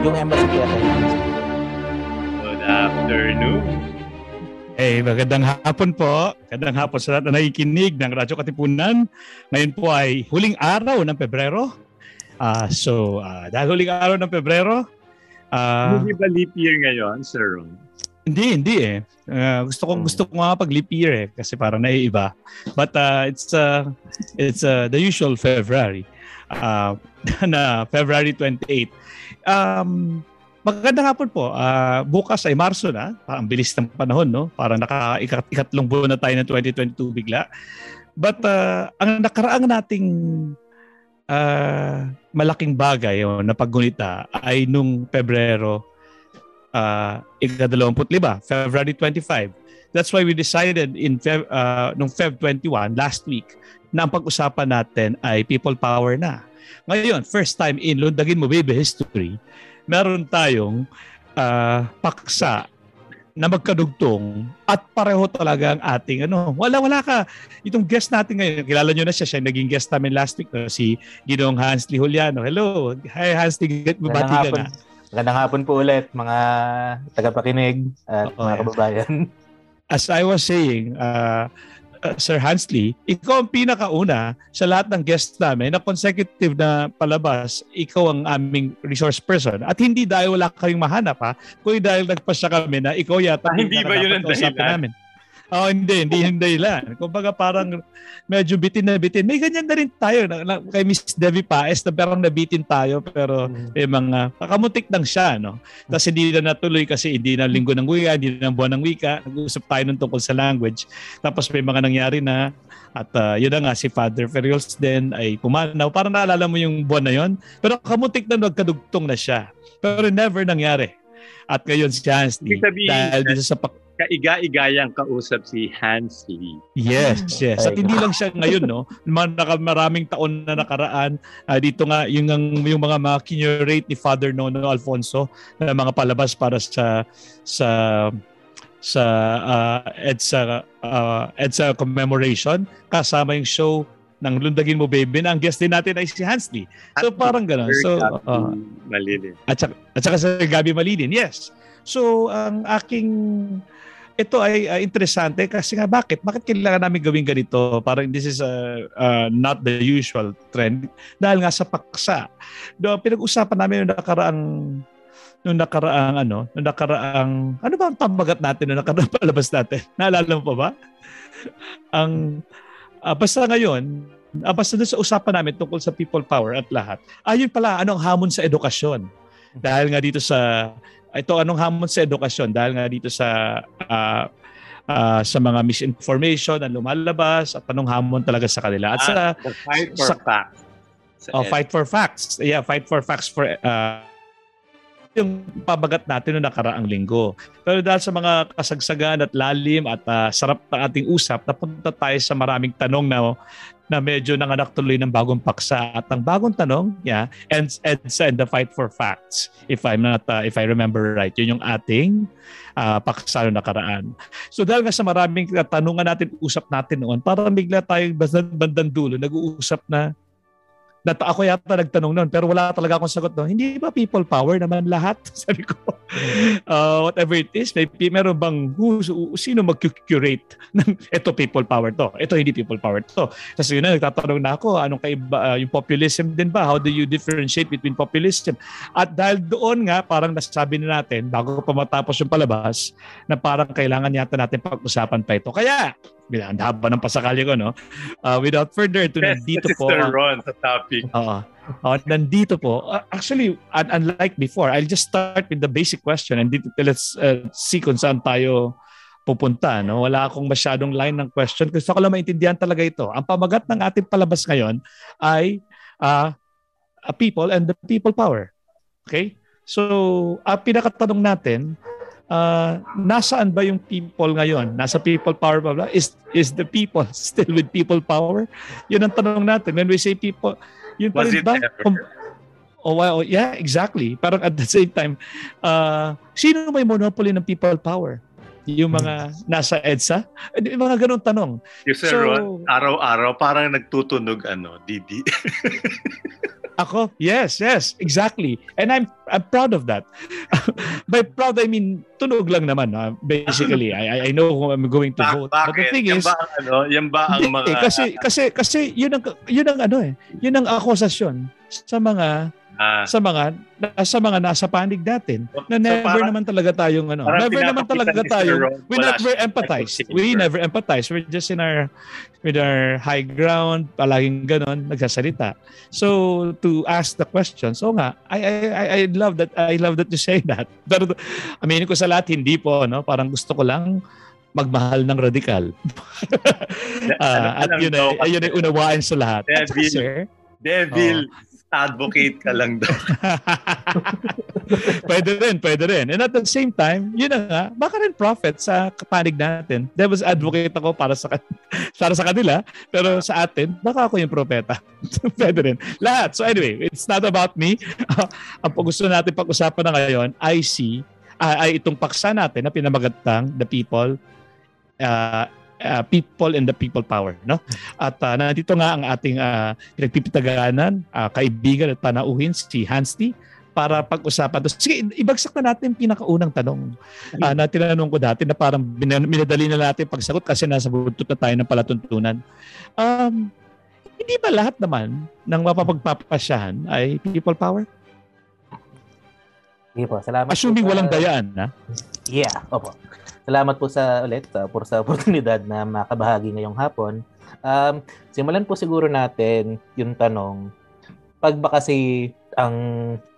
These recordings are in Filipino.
yung embassy kaya Good afternoon. Hey, magandang hapon po. Magandang hapon sa lahat na nakikinig ng Radyo Katipunan. Ngayon po ay huling araw ng Pebrero. Uh, so, uh, dahil huling araw ng Pebrero, uh, hindi ba leap year ngayon, Sir Ron? Hindi, hindi eh. Uh, gusto ko hmm. gusto ko nga pag leap year eh kasi para naiiba. But uh, it's uh, it's uh, the usual February. Uh, na February 28. Um, Magandang hapon po. Uh, bukas ay Marso na. Ang bilis ng panahon, no? Parang naka-ikatlong buwan na tayo ng 2022 bigla. But uh, ang nakaraang nating uh, malaking bagay oh, na paggunita ay nung Pebrero uh, ika-25, February 25. That's why we decided in Feb, uh, nung Feb 21 last week na ang pag-usapan natin ay people power na. Ngayon, first time in Lundagin Mo Baby History, meron tayong uh, paksa na magkadugtong at pareho talaga ang ating ano. Wala wala ka. Itong guest natin ngayon, kilala niyo na siya, siya naging guest namin last week, no? si Ginong Hansly Juliano. Hello. Hi Hansly, bati ka na. Magandang hapon po ulit mga tagapakinig at oh, mga kababayan. As I was saying, uh, uh, Sir Hansley, ikaw ang pinakauna sa lahat ng guests namin na consecutive na palabas, ikaw ang aming resource person. At hindi dahil wala kayong mahanap ha, kundi dahil nagpasya kami na ikaw yata ah, hindi ba yun ang dahilan? namin. Oh, hindi, hindi lang. Kumbaga parang medyo bitin na bitin. May ganyan na rin tayo na, na, kay Miss Devi Paes na parang nabitin tayo pero mm. may mga kakamutik lang siya, no? Tapos hindi na natuloy kasi hindi na linggo ng wika, hindi na buwan ng wika. Nag-uusap tayo ng tungkol sa language. Tapos may mga nangyari na at uh, yun na nga si Father Ferriols din ay pumanaw. Parang naalala mo yung buwan na yon. Pero kamutik na nagkadugtong na siya. Pero never nangyari. At ngayon si Chance dahil dito sa pak- kaiga-igayang kausap si Hans Lee. Yes, yes. At hindi lang siya ngayon, no? Maraming taon na nakaraan. Uh, dito nga, yung, yung mga mga kinurate ni Father Nono Alfonso na mga palabas para sa sa sa uh, EDSA uh, EDSA commemoration kasama yung show ng Lundagin Mo Baby na ang guest din natin ay si Hansley. So parang gano'n. So, uh, Malinin. At saka, at saka sa Gabi Malinin, yes. So ang aking ito ay uh, interesante kasi nga bakit? Bakit kailangan namin gawin ganito? Parang this is uh, uh, not the usual trend. Dahil nga sa paksa. Do, pinag-usapan namin yung nakaraang nung nakaraang ano, nung nakaraang ano ba ang pambagat natin nung nakaraang palabas natin? Naalala mo pa ba? ang uh, basta ngayon, uh, basta sa usapan namin tungkol sa people power at lahat. Ayun pala, ano ang hamon sa edukasyon? Dahil nga dito sa ito anong hamon sa edukasyon? Dahil nga dito sa uh, uh, sa mga misinformation na lumalabas at anong hamon talaga sa kanila. At sa ah, fight for sa, facts. Oh, fight for facts. Yeah fight for facts for uh, yung pabagat natin noong nakaraang linggo. Pero dahil sa mga kasagsagan at lalim at uh, sarap na ating usap, napunta tayo sa maraming tanong na na medyo nanganak tuloy ng bagong paksa. At ang bagong tanong, yeah, and EDSA and the Fight for Facts, if I'm not, uh, if I remember right, yun yung ating uh, paksa na nakaraan. So dahil nga sa maraming tanungan natin, usap natin noon, parang bigla tayong bandang dulo, nag-uusap na na ako yata nagtanong noon pero wala talaga akong sagot noon. Hindi ba people power naman lahat? Sabi ko, uh, whatever it is, may, meron bang who, sino mag-curate ng ito people power to? Ito hindi people power to. Kasi yun na, nagtatanong na ako, anong kaiba, uh, yung populism din ba? How do you differentiate between populism? At dahil doon nga, parang nasabi na natin, bago pa matapos yung palabas, na parang kailangan yata natin pag-usapan pa ito. Kaya, ang haba ng pasakali ko, no? Uh, without further ado, yes, nandito po. Mr. Ron sa topic. Oo. Uh, nandito po. Uh, actually, un- unlike before, I'll just start with the basic question and dito, let's uh, see kung saan tayo pupunta. No? Wala akong masyadong line ng question. Gusto ko lang maintindihan talaga ito. Ang pamagat ng ating palabas ngayon ay uh, uh, people and the people power. Okay? So, ang uh, pinakatanong natin, uh, nasaan ba yung people ngayon? Nasa people power ba? Is, is the people still with people power? Yun ang tanong natin. When we say people, yun pa rin ba? Um, oh, well, yeah, exactly. Parang at the same time, uh, sino may monopoly ng people power? Yung mga nasa EDSA? Eh, Yung mga ganun tanong. Yung Sir So- Ron, araw-araw parang nagtutunog ano, Didi. Ako? Yes, yes, exactly. And I'm I'm proud of that. By proud, I mean, tunog lang naman. ah. basically, I, I- know who I'm going to Bak- vote. But the bakit? thing yan is, ba ang ano, yan ba ang mga kasi kasi kasi yun ang yun ang ano eh yun ang akusasyon sa mga ah, sa mga sa mga nasa panig natin na So, never parang- naman talaga tayong ano never naman talaga tayo we never empathize. we never empathize. We're just in our with our high ground palaging ganon nagsasalita. So to ask the questions oh nga I I I, I love that I love that you say that. Pero aminin ko sa lahat hindi po no parang gusto ko lang magmahal ng radikal. Ah, at yun ay, ayun ay unawain sa lahat. Devil. sir, devil advocate ka lang daw. pwede rin, pwede rin. And at the same time, yun na nga, baka rin prophet sa kapanig natin. Devil's advocate ako para sa para sa kanila, pero sa atin, baka ako yung propeta. pwede rin. Lahat. So anyway, it's not about me. Ang gusto natin pag-usapan na ngayon, I see, ah, ay itong paksa natin na pinamagatang the people uh, uh, people and the people power no at uh, nandito nga ang ating uh, pinagpipitaganan uh, kaibigan at panauhin si Hans T para pag-usapan. Sige, ibagsak na natin yung pinakaunang tanong uh, na tinanong ko dati na parang minadali na natin pagsagot kasi nasa buntot na tayo ng palatuntunan. Um, hindi ba lahat naman ng mapapagpapasyahan ay people power? Sige po, salamat Assuming po walang dayaan, ha? Yeah, opo. Salamat po sa ulit sa, por sa oportunidad na makabahagi ngayong hapon. Um, simulan po siguro natin yung tanong, pag ba kasi ang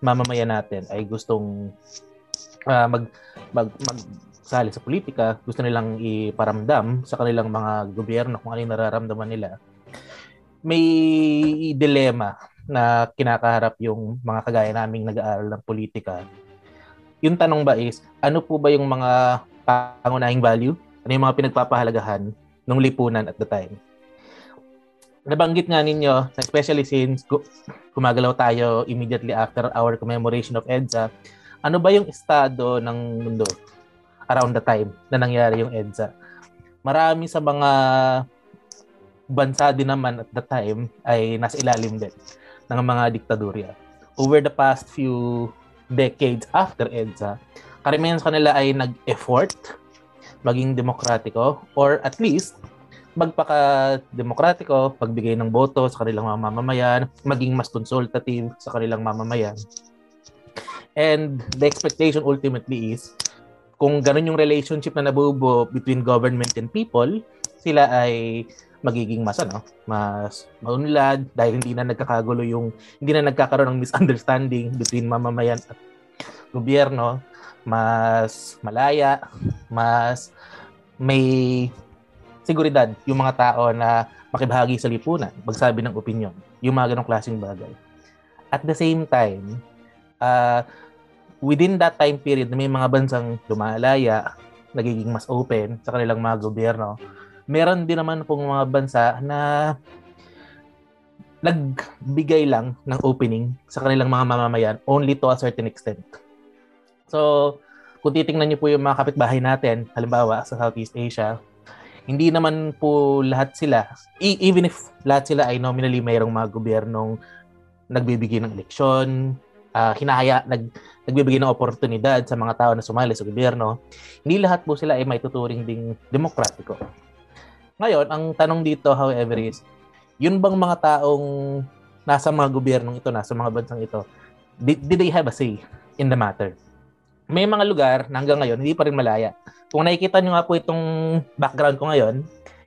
mamamayan natin ay gustong ah, mag, mag, mag sali sa politika, gusto nilang iparamdam sa kanilang mga gobyerno kung ano nararamdaman nila, may dilema na kinakaharap yung mga kagaya naming nag-aaral ng politika yung tanong ba is, ano po ba yung mga pangunahing value? Ano yung mga pinagpapahalagahan ng lipunan at the time? Nabanggit nga ninyo, especially since gu- gumagalaw tayo immediately after our commemoration of EDSA, ano ba yung estado ng mundo around the time na nangyari yung EDSA? Marami sa mga bansa din naman at the time ay nasa ilalim din ng mga diktadurya. Over the past few decades after EDSA, karamihan sa kanila ay nag-effort maging demokratiko or at least magpaka-demokratiko, pagbigay ng boto sa kanilang mamamayan, maging mas consultative sa kanilang mamamayan. And the expectation ultimately is kung ganun yung relationship na nabubuo between government and people, sila ay magiging mas ano, mas maunlad dahil hindi na nagkakagulo yung hindi na nagkakaroon ng misunderstanding between mamamayan at gobyerno, mas malaya, mas may seguridad yung mga tao na makibahagi sa lipunan, magsabi ng opinion, yung mga ganong klaseng bagay. At the same time, uh, within that time period na may mga bansang lumalaya, nagiging mas open sa kanilang mga gobyerno, meron din naman pong mga bansa na nagbigay lang ng opening sa kanilang mga mamamayan only to a certain extent. So, kung titingnan niyo po yung mga kapitbahay natin, halimbawa sa Southeast Asia, hindi naman po lahat sila, e- even if lahat sila ay nominally mayroong mga gobyernong nagbibigay ng eleksyon, ah, hinahaya, nag, nagbibigay ng oportunidad sa mga tao na sumali sa gobyerno, hindi lahat po sila ay may tuturing ding demokratiko. Ngayon, ang tanong dito, however, is, yun bang mga taong nasa mga gobyernong ito, nasa mga bansang ito, did, did they have a say in the matter? May mga lugar na hanggang ngayon, hindi pa rin malaya. Kung nakikita nyo nga po itong background ko ngayon,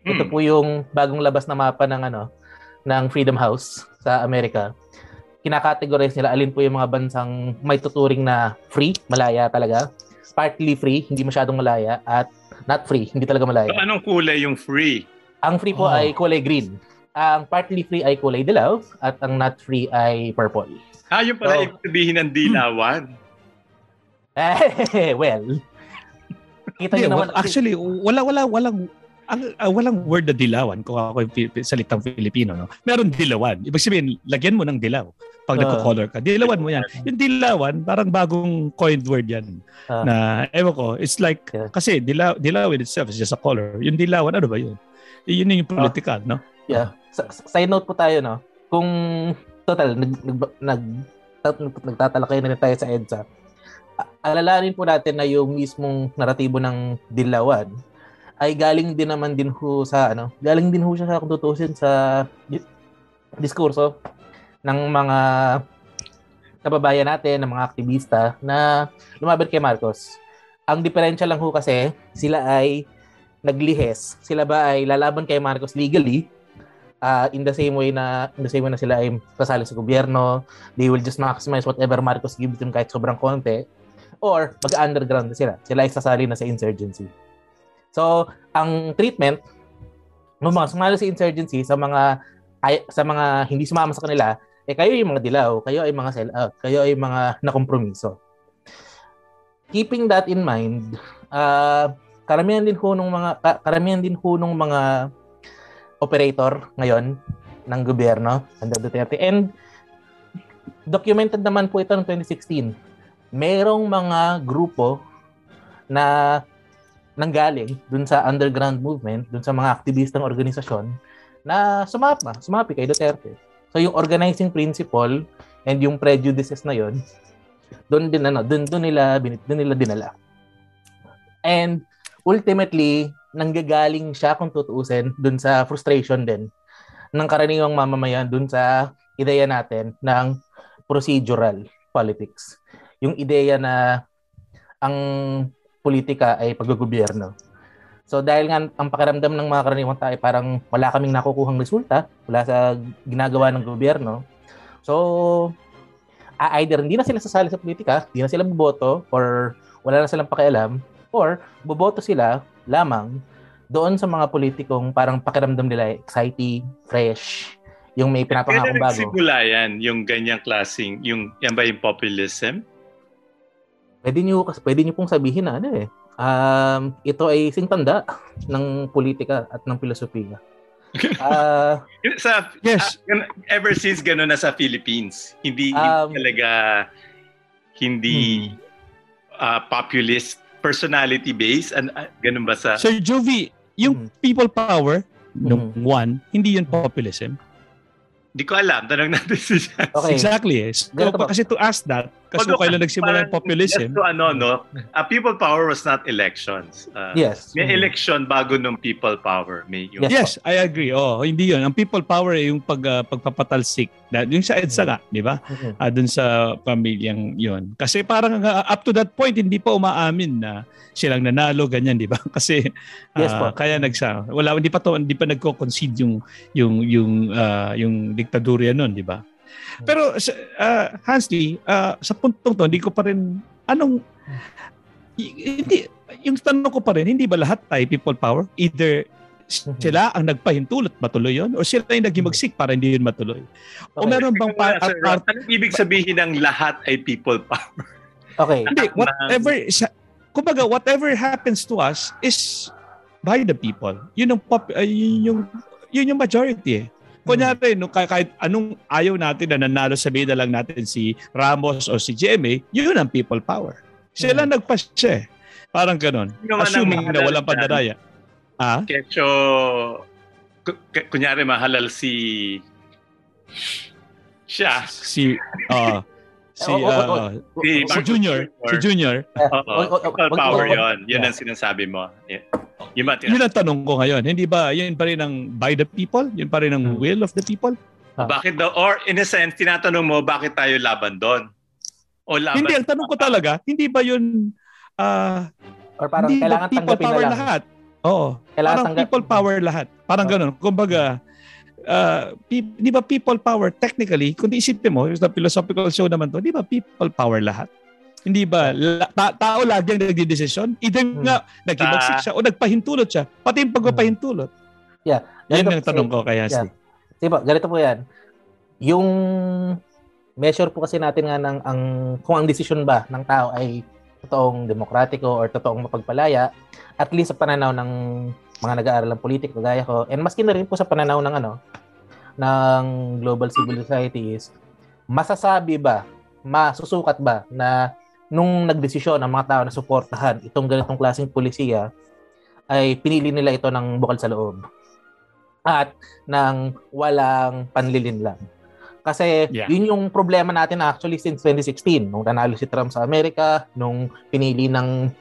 ito Hmm. po yung bagong labas na mapa ng ano ng Freedom House sa Amerika. Kinakategorize nila alin po yung mga bansang may tuturing na free, malaya talaga, partly free, hindi masyadong malaya, at not free, hindi talaga malaya. So, anong kulay yung free? Ang free po Oh. ay kulay green. Ang partly free ay kulay dilaw at ang not free ay purple. Ah, yung pala So- ibig sabihin ng dilawan. Eh, well, kita niyo naman. well, actually, wala, wala, walang, ang, ah, walang word na dilawan kung ako yung salitang Filipino. No? Meron dilawan. Ibig sabihin, lagyan mo ng dilaw. Pag Ah. nagko-color ka, dilawan mo yan. Yung dilawan, parang bagong coined word yan. Ah. na, ewan ko, it's like, Yeah. kasi dilaw, dilaw in itself is just a color. Yung dilawan, ano ba yun? Yun yung political, no? Yeah. Sa, side note po tayo, no? Kung total, nag, nag, nag, tat- nagtatalakay na rin tayo sa EDSA, alalahanin po natin na yung mismong naratibo ng Dilawan ay galing din naman din ho sa ano, galing din ho siya sa kung sa di- diskurso ng mga kababayan natin, ng mga aktivista na lumaban kay Marcos. Ang diferensya lang ho kasi, sila ay naglihes. Sila ba ay lalaban kay Marcos legally uh, in the same way na in the same way na sila ay kasali sa gobyerno, they will just maximize whatever Marcos gives them kahit sobrang konti or mag-underground na sila. Sila ay sasali na sa insurgency. So, ang treatment ng mga sumali sa insurgency sa mga ay, sa mga hindi sumama sa kanila, eh kayo yung mga dilaw, kayo ay mga sell out, kayo ay mga nakompromiso. Keeping that in mind, uh, karamihan din ho nung mga ka- karamihan din ho nung mga operator ngayon ng gobyerno under Duterte and documented naman po ito noong 2016 merong mga grupo na nanggaling dun sa underground movement, dun sa mga aktivistang organisasyon na sumapa, sumapi kay Duterte. So yung organizing principle and yung prejudices na yon doon din ano, doon doon nila binit, doon nila dinala. And ultimately, nanggagaling siya kung tutuusin dun sa frustration din ng karaniwang mamamayan dun sa ideya natin ng procedural politics. Yung ideya na ang politika ay paggogobyerno. So dahil nga ang pakiramdam ng mga karaniwang tao ay parang wala kaming nakukuhang resulta wala sa ginagawa ng gobyerno. So either hindi na sila sasali sa politika, hindi na sila boboto or wala na silang pakialam or boboto sila lamang doon sa mga politikong parang pakiramdam nila exciting, fresh, yung may pinapangakong Kailan bago. nagsimula yan, yung ganyang klaseng, yung, yan ba yung populism? Pwede niyo kasi pwede niyo pong sabihin na ano eh. Um, ito ay singtanda ng politika at ng filosofiya. Ah, Sa, Yes. ah, ever since gano'n na sa Philippines, hindi, Um, hindi talaga, hindi ah, populist, personality-based, and ah, ganun ba sa... Sir Jovi, yung Mhm. people power, nung Mhm. one, hindi yun populism. Hindi ko alam, tanong natin si Jan. Okay. Exactly. Eh. So, kasi to ask that, kasi kung kailan nagsimula yung populism, Just to ano, no? ah, people power was not elections. Ah, yes. May Mhm. election bago nung people power. May yung, Yes. Yes, I agree. Oh, hindi 'yun. Ang people power ay yung pag ah, pagpapatalsik. Yung sa EDSA nga, di ba? Mhm. Ah, dun sa pamilyang 'yon. Kasi parang ah, up to that point hindi pa umaamin na silang nanalo ganyan, di ba? Kasi Yes ah, po. kaya nagsa wala hindi pa to hindi pa nagko-concede yung yung yung ah, yung diktadurya noon, di ba? Pero sa- ah, Hansley, ah, sa puntong to, hindi ko pa rin anong hindi yung tanong ko pa rin, hindi ba lahat tayo people power? Either Mhm. sila ang nagpahintulot matuloy yon o sila yung naging magsik para hindi yun matuloy. O Okay. meron bang pa- Sir pa- Rob, anong ibig sabihin ng lahat ay people power? Okay. hindi whatever sa, kumbaga whatever happens to us is by the people. Yun yung pop, ay, yun yung yun yung majority eh. Kunyari, no, kahit, anong ayaw natin na nanalo sabihin na lang natin si Ramos o si GMA, yun ang people power. Sila nagpa-siya eh. Parang man ang Assuming na walang pandaraya. Ah? Kecho, ku- ku- kunyari mahalal si siya. Si, ah, si, Oh, oh, oh, ah, Si, si Junior. Si Junior. Oo, Oh, oh, oh, oh, power oh, oh, yon. Yun yeah. ang sinasabi mo. Yeah. Yun Yun ang tanong ko ngayon. Hindi ba, yun pa rin ang by the people? Yun pa rin ang Hmm. will of the people? bakit daw, or in a sense, tinatanong mo, bakit tayo laban doon? O laban, Hindi, ang tanong ko talaga, hindi ba yun, ah, Or parang hindi kailangan ba people tanggapin na lang. lahat? Oo. Kailangan parang tanggap- people power lahat. Parang Oh. ganun. Kumbaga, ah, pe- di ba people power technically, kung isipin mo, sa philosophical show naman to, di ba people power lahat? Hindi ba la- ta- tao lagi ang nagdidesisyon? Either Hmm. nga nagibagsik siya o nagpahintulot siya. Pati yung pagpapahintulot. Yan Ganito ang kasi- tanong ko kaya Yeah. Sige po, ganito po yan. Yung measure po kasi natin nga ng ang kung ang desisyon ba ng tao ay totoong demokratiko or totoong mapagpalaya, at least sa pananaw ng mga nag-aaral ng politika kagaya ko, and maski na rin po sa pananaw ng ano, ng global civil society is, masasabi ba, masusukat ba na nung nagdesisyon ang mga tao na suportahan itong ganitong klaseng polisiya, ay pinili nila ito ng bukal sa loob. At ng walang panlilinlang. Kasi Yeah. yun yung problema natin actually since 2016 nung nanalo si Trump sa Amerika, nung pinili ng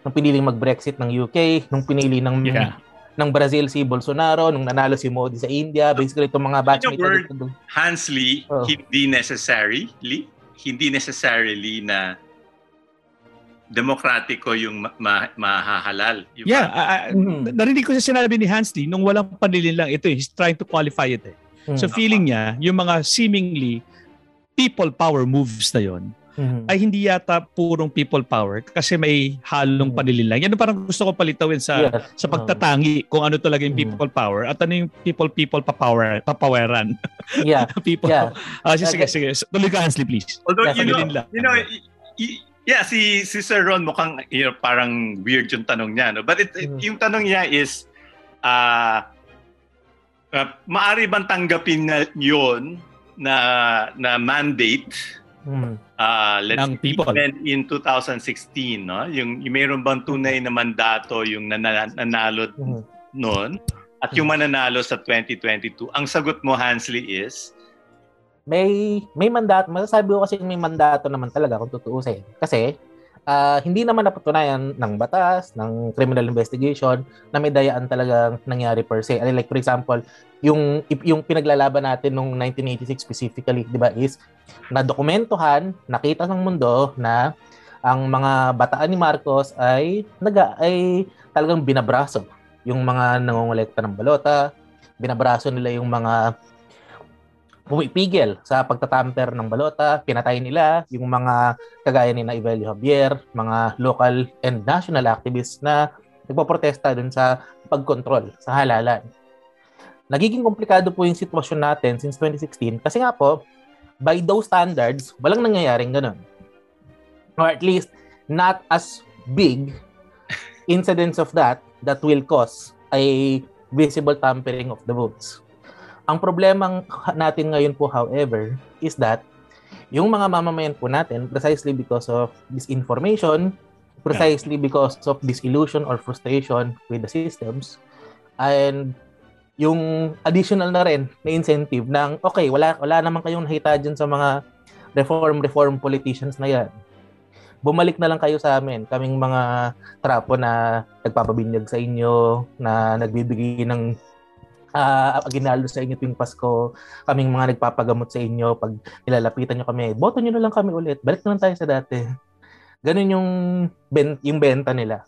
nung pinili mag-Brexit ng UK, nung pinili ng Yeah. ng Brazil si Bolsonaro, nung nanalo si Modi sa India, basically itong mga batchmate word- na dito. Hansley, Oh. hindi necessarily, hindi necessarily na demokratiko yung ma- ma- mahahalal. Yung Yeah, ah, ah, Mhm. narinig ko sa sinabi ni Hansley, nung walang panlilin lang ito, eh, he's trying to qualify it. Eh. Hmm. So feeling niya, yung mga seemingly people power moves na yon Mhm. ay hindi yata purong people power kasi may halong Mhm. panlilin lang. Yan ang parang gusto ko palitawin sa Yes. sa pagtatangi kung ano talaga yung Mhm. people power at ano yung people people papower papaweran yeah. people Yeah. Ah, sige, sige, Okay. sige tuloy ka Hansley please Although, you know, lang. you know, y- y- yeah, si, si Sir Ron mukhang you know, parang weird yung tanong niya. No? But it, it- yung tanong niya is, ah uh, maari bang tanggapin na yun na, na mandate Mhm. uh, let's Ng people. in 2016, no? Yung, yung mayroon bang tunay na mandato yung nana- nanalo Mhm. noon at yung mananalo sa 2022? Ang sagot mo, Hansley, is may may mandato, masasabi ko kasi may mandato naman talaga kung tutuusin. Kasi ah, hindi naman napatunayan ng batas, ng criminal investigation na may dayaan talagang nangyari per se. Like for example, yung yung pinaglalaban natin nung 1986 specifically, 'di ba, is na dokumentuhan, nakita ng mundo na ang mga bataan ni Marcos ay naga ay talagang binabraso yung mga nangongolekta ng balota, binabraso nila yung mga pumipigil sa pagtatamper ng balota, pinatay nila yung mga kagaya ni na Evelio Javier, mga local and national activists na nagpoprotesta dun sa pagkontrol sa halalan. Nagiging komplikado po yung sitwasyon natin since 2016 kasi nga po, by those standards, walang nangyayaring ganun. Or at least, not as big incidents of that that will cause a visible tampering of the votes. Ang problema natin ngayon po, however, is that yung mga mamamayan po natin, precisely because of disinformation, precisely because of disillusion or frustration with the systems, and yung additional na rin na incentive ng, okay, wala, wala naman kayong nakita dyan sa mga reform-reform politicians na yan. Bumalik na lang kayo sa amin, kaming mga trapo na nagpapabinyag sa inyo, na nagbibigay ng uh, aginaldo sa inyo tuwing Pasko, kaming mga nagpapagamot sa inyo, pag nilalapitan nyo kami, boto nyo na lang kami ulit, balik na lang tayo sa dati. Ganun yung, ben, yung benta nila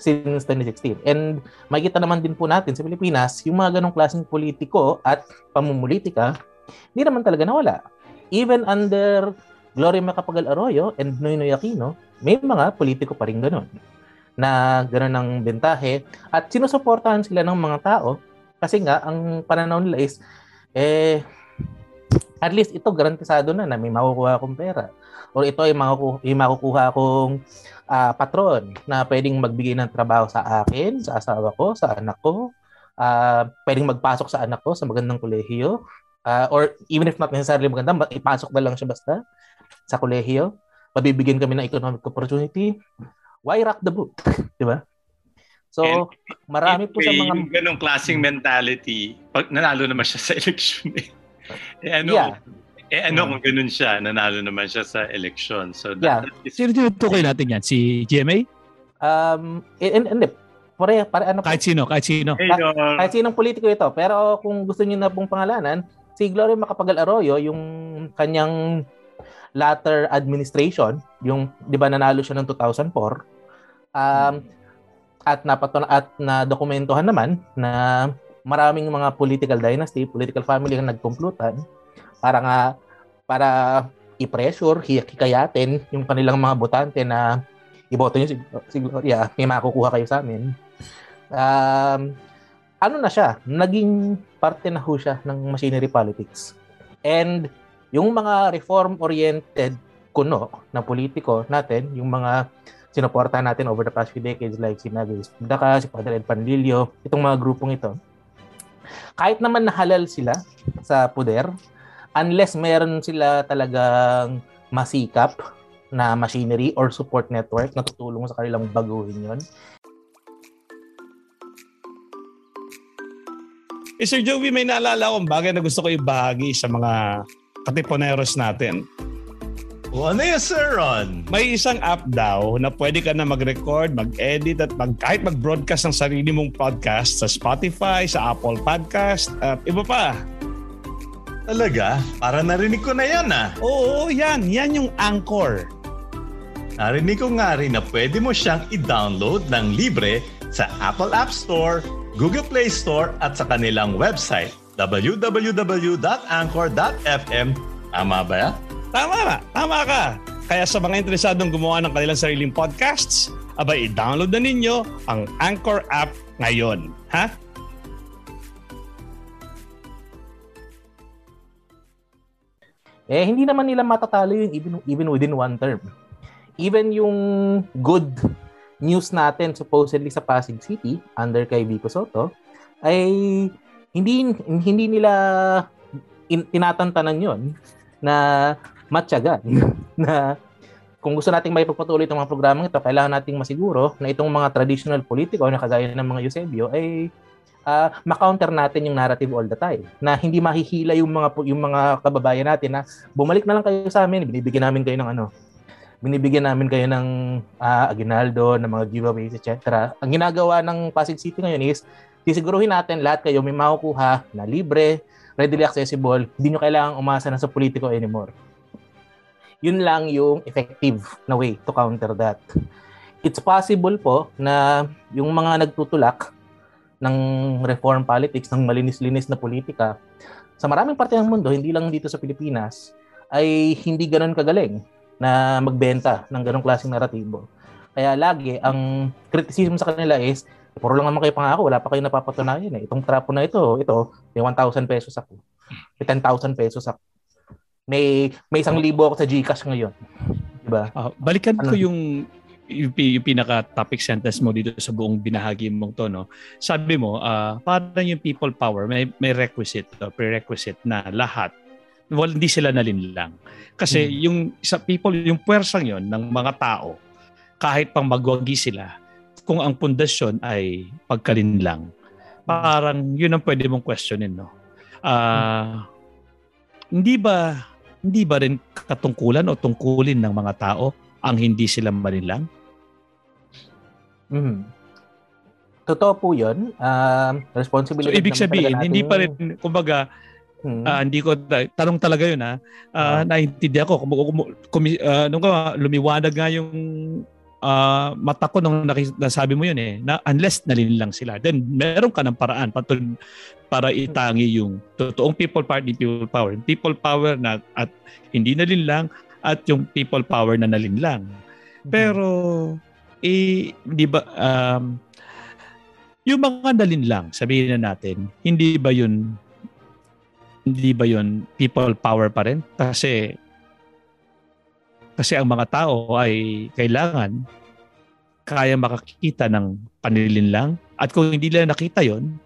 since 2016. And makikita naman din po natin sa Pilipinas, yung mga ganong klaseng politiko at pamumulitika, hindi naman talaga nawala. Even under Gloria Macapagal Arroyo and Noynoy Aquino, may mga politiko pa rin ganon na gano'n ang bentahe at sinusuportahan sila ng mga tao kasi nga, ang pananaw nila is, eh, at least ito garantisado na na may makukuha akong pera. Or ito ay makukuha, ay makukuha akong ah, patron na pwedeng magbigay ng trabaho sa akin, sa asawa ko, sa anak ko, ah, pwedeng magpasok sa anak ko sa magandang kolehiyo, ah, or even if not necessarily maganda, ma- ipasok na lang siya basta sa kolehiyo, mabibigyan kami ng economic opportunity, why rock the boat? Di ba? So, And marami po sa mga... Yung ganong klaseng mentality, pag nanalo naman siya sa election eh. eh ano, Yeah. eh ano Mm. kung ganun siya, nanalo naman siya sa election. So Yeah. that, that is, Sino tinutukoy natin yan? Si GMA? Um, and, and, pare, pare, ano Kahit sino, kahit sino. eh, no, kahit sinong politiko ito. Pero kung gusto niyo na pong pangalanan, si Gloria Macapagal Arroyo, yung kanyang latter administration, yung 'di ba nanalo siya ng 2004, um, at napatun at na dokumentuhan naman na maraming mga political dynasty, political family ang nagkumplutan para nga para i-pressure, hikayatin yung kanilang mga botante na iboto niyo si, si Gloria, may makukuha kayo sa amin. Um, ano na siya, naging parte na ho siya ng machinery politics. And yung mga reform-oriented kuno na politiko natin, yung mga sinuportahan natin over the past few decades like si Nagis Pagdaka, si Padre Ed Panlilio, itong mga grupong ito. Kahit naman nahalal sila sa poder, unless meron sila talagang masikap na machinery or support network na tutulong sa kanilang baguhin yon. Eh, Sir Joey, may naalala akong bagay na gusto ko ibahagi sa mga katiponeros natin. Ano yun, Sir Ron? May isang app daw na pwede ka na mag-record, mag-edit at mag, kahit mag-broadcast ng sarili mong podcast sa Spotify, sa Apple Podcast, at iba pa. Talaga? Para narinig ko na yan ah. Oo, yan. Yan yung Anchor. Narinig ko nga rin na pwede mo siyang i-download ng libre sa Apple App Store, Google Play Store at sa kanilang website www.anchor.fm. Tama ba yan? Tama ka. Tama ka. Kaya sa mga interesadong gumawa ng kanilang sariling podcasts, abay i-download na ninyo ang Anchor app ngayon. Ha? Eh, hindi naman nila matatalo yun even, even within one term. Even yung good news natin supposedly sa Pasig City under kay Vico Soto ay hindi hindi nila in, tinatantanan yon na matyagan na kung gusto nating may pagpatuloy itong mga programang ito, kailangan nating masiguro na itong mga traditional politiko na kagaya ng mga Eusebio ay uh, ma-counter natin yung narrative all the time. Na hindi mahihila yung mga yung mga kababayan natin na bumalik na lang kayo sa amin, binibigyan namin kayo ng ano, binibigyan namin kayo ng uh, aginaldo, ng mga giveaways, etc. Ang ginagawa ng Pasig City ngayon is sisiguruhin natin lahat kayo may makukuha na libre, readily accessible, hindi nyo kailangang umasa na sa politiko anymore. Yun lang yung effective na way to counter that. It's possible po na yung mga nagtutulak ng reform politics, ng malinis-linis na politika, sa maraming parte ng mundo, hindi lang dito sa Pilipinas, ay hindi ganoon kagaling na magbenta ng ganong klaseng naratibo. Kaya lagi, ang criticism sa kanila is, puro lang naman kayo pangako, wala pa kayo napapatunayan eh. Itong trapo na ito, ito, may 1,000 pesos ako. May 10,000 pesos ako. May may isang libo ako sa GCash ngayon. Diba? Uh, balikan ano? ko yung yung, yung pinaka topic sentence mo dito sa buong binahagi mong to no sabi mo uh, parang yung people power may may requisite uh, prerequisite na lahat well, hindi sila nalinlang kasi hmm. yung sa people yung puwersang yon ng mga tao kahit pang magwagi sila kung ang pundasyon ay pagkalinlang parang yun ang pwede mong questionin no uh, hmm. hindi ba hindi ba rin katungkulan o tungkulin ng mga tao ang hindi sila malinlang? Mm. Totoo po yun. Uh, responsibility so, ibig sabihin, hindi pa rin, kumbaga, hmm. uh, hindi ko, tanong talaga yun ha, uh, uh, naintindihan ko, kung, kung, kung, uh, nung lumiwanag nga yung uh, mata ko nung nasabi mo yun eh, na unless nalinlang sila, then meron ka ng paraan patul para itangi yung totoong people power, people power. People power na at hindi nalinlang at yung people power na nalinlang. Mm-hmm. Pero eh di ba um, yung mga nalinlang, sabihin na natin, hindi ba yun hindi ba yun people power pa rin? Kasi kasi ang mga tao ay kailangan kaya makakita ng panilinlang at kung hindi nila nakita yon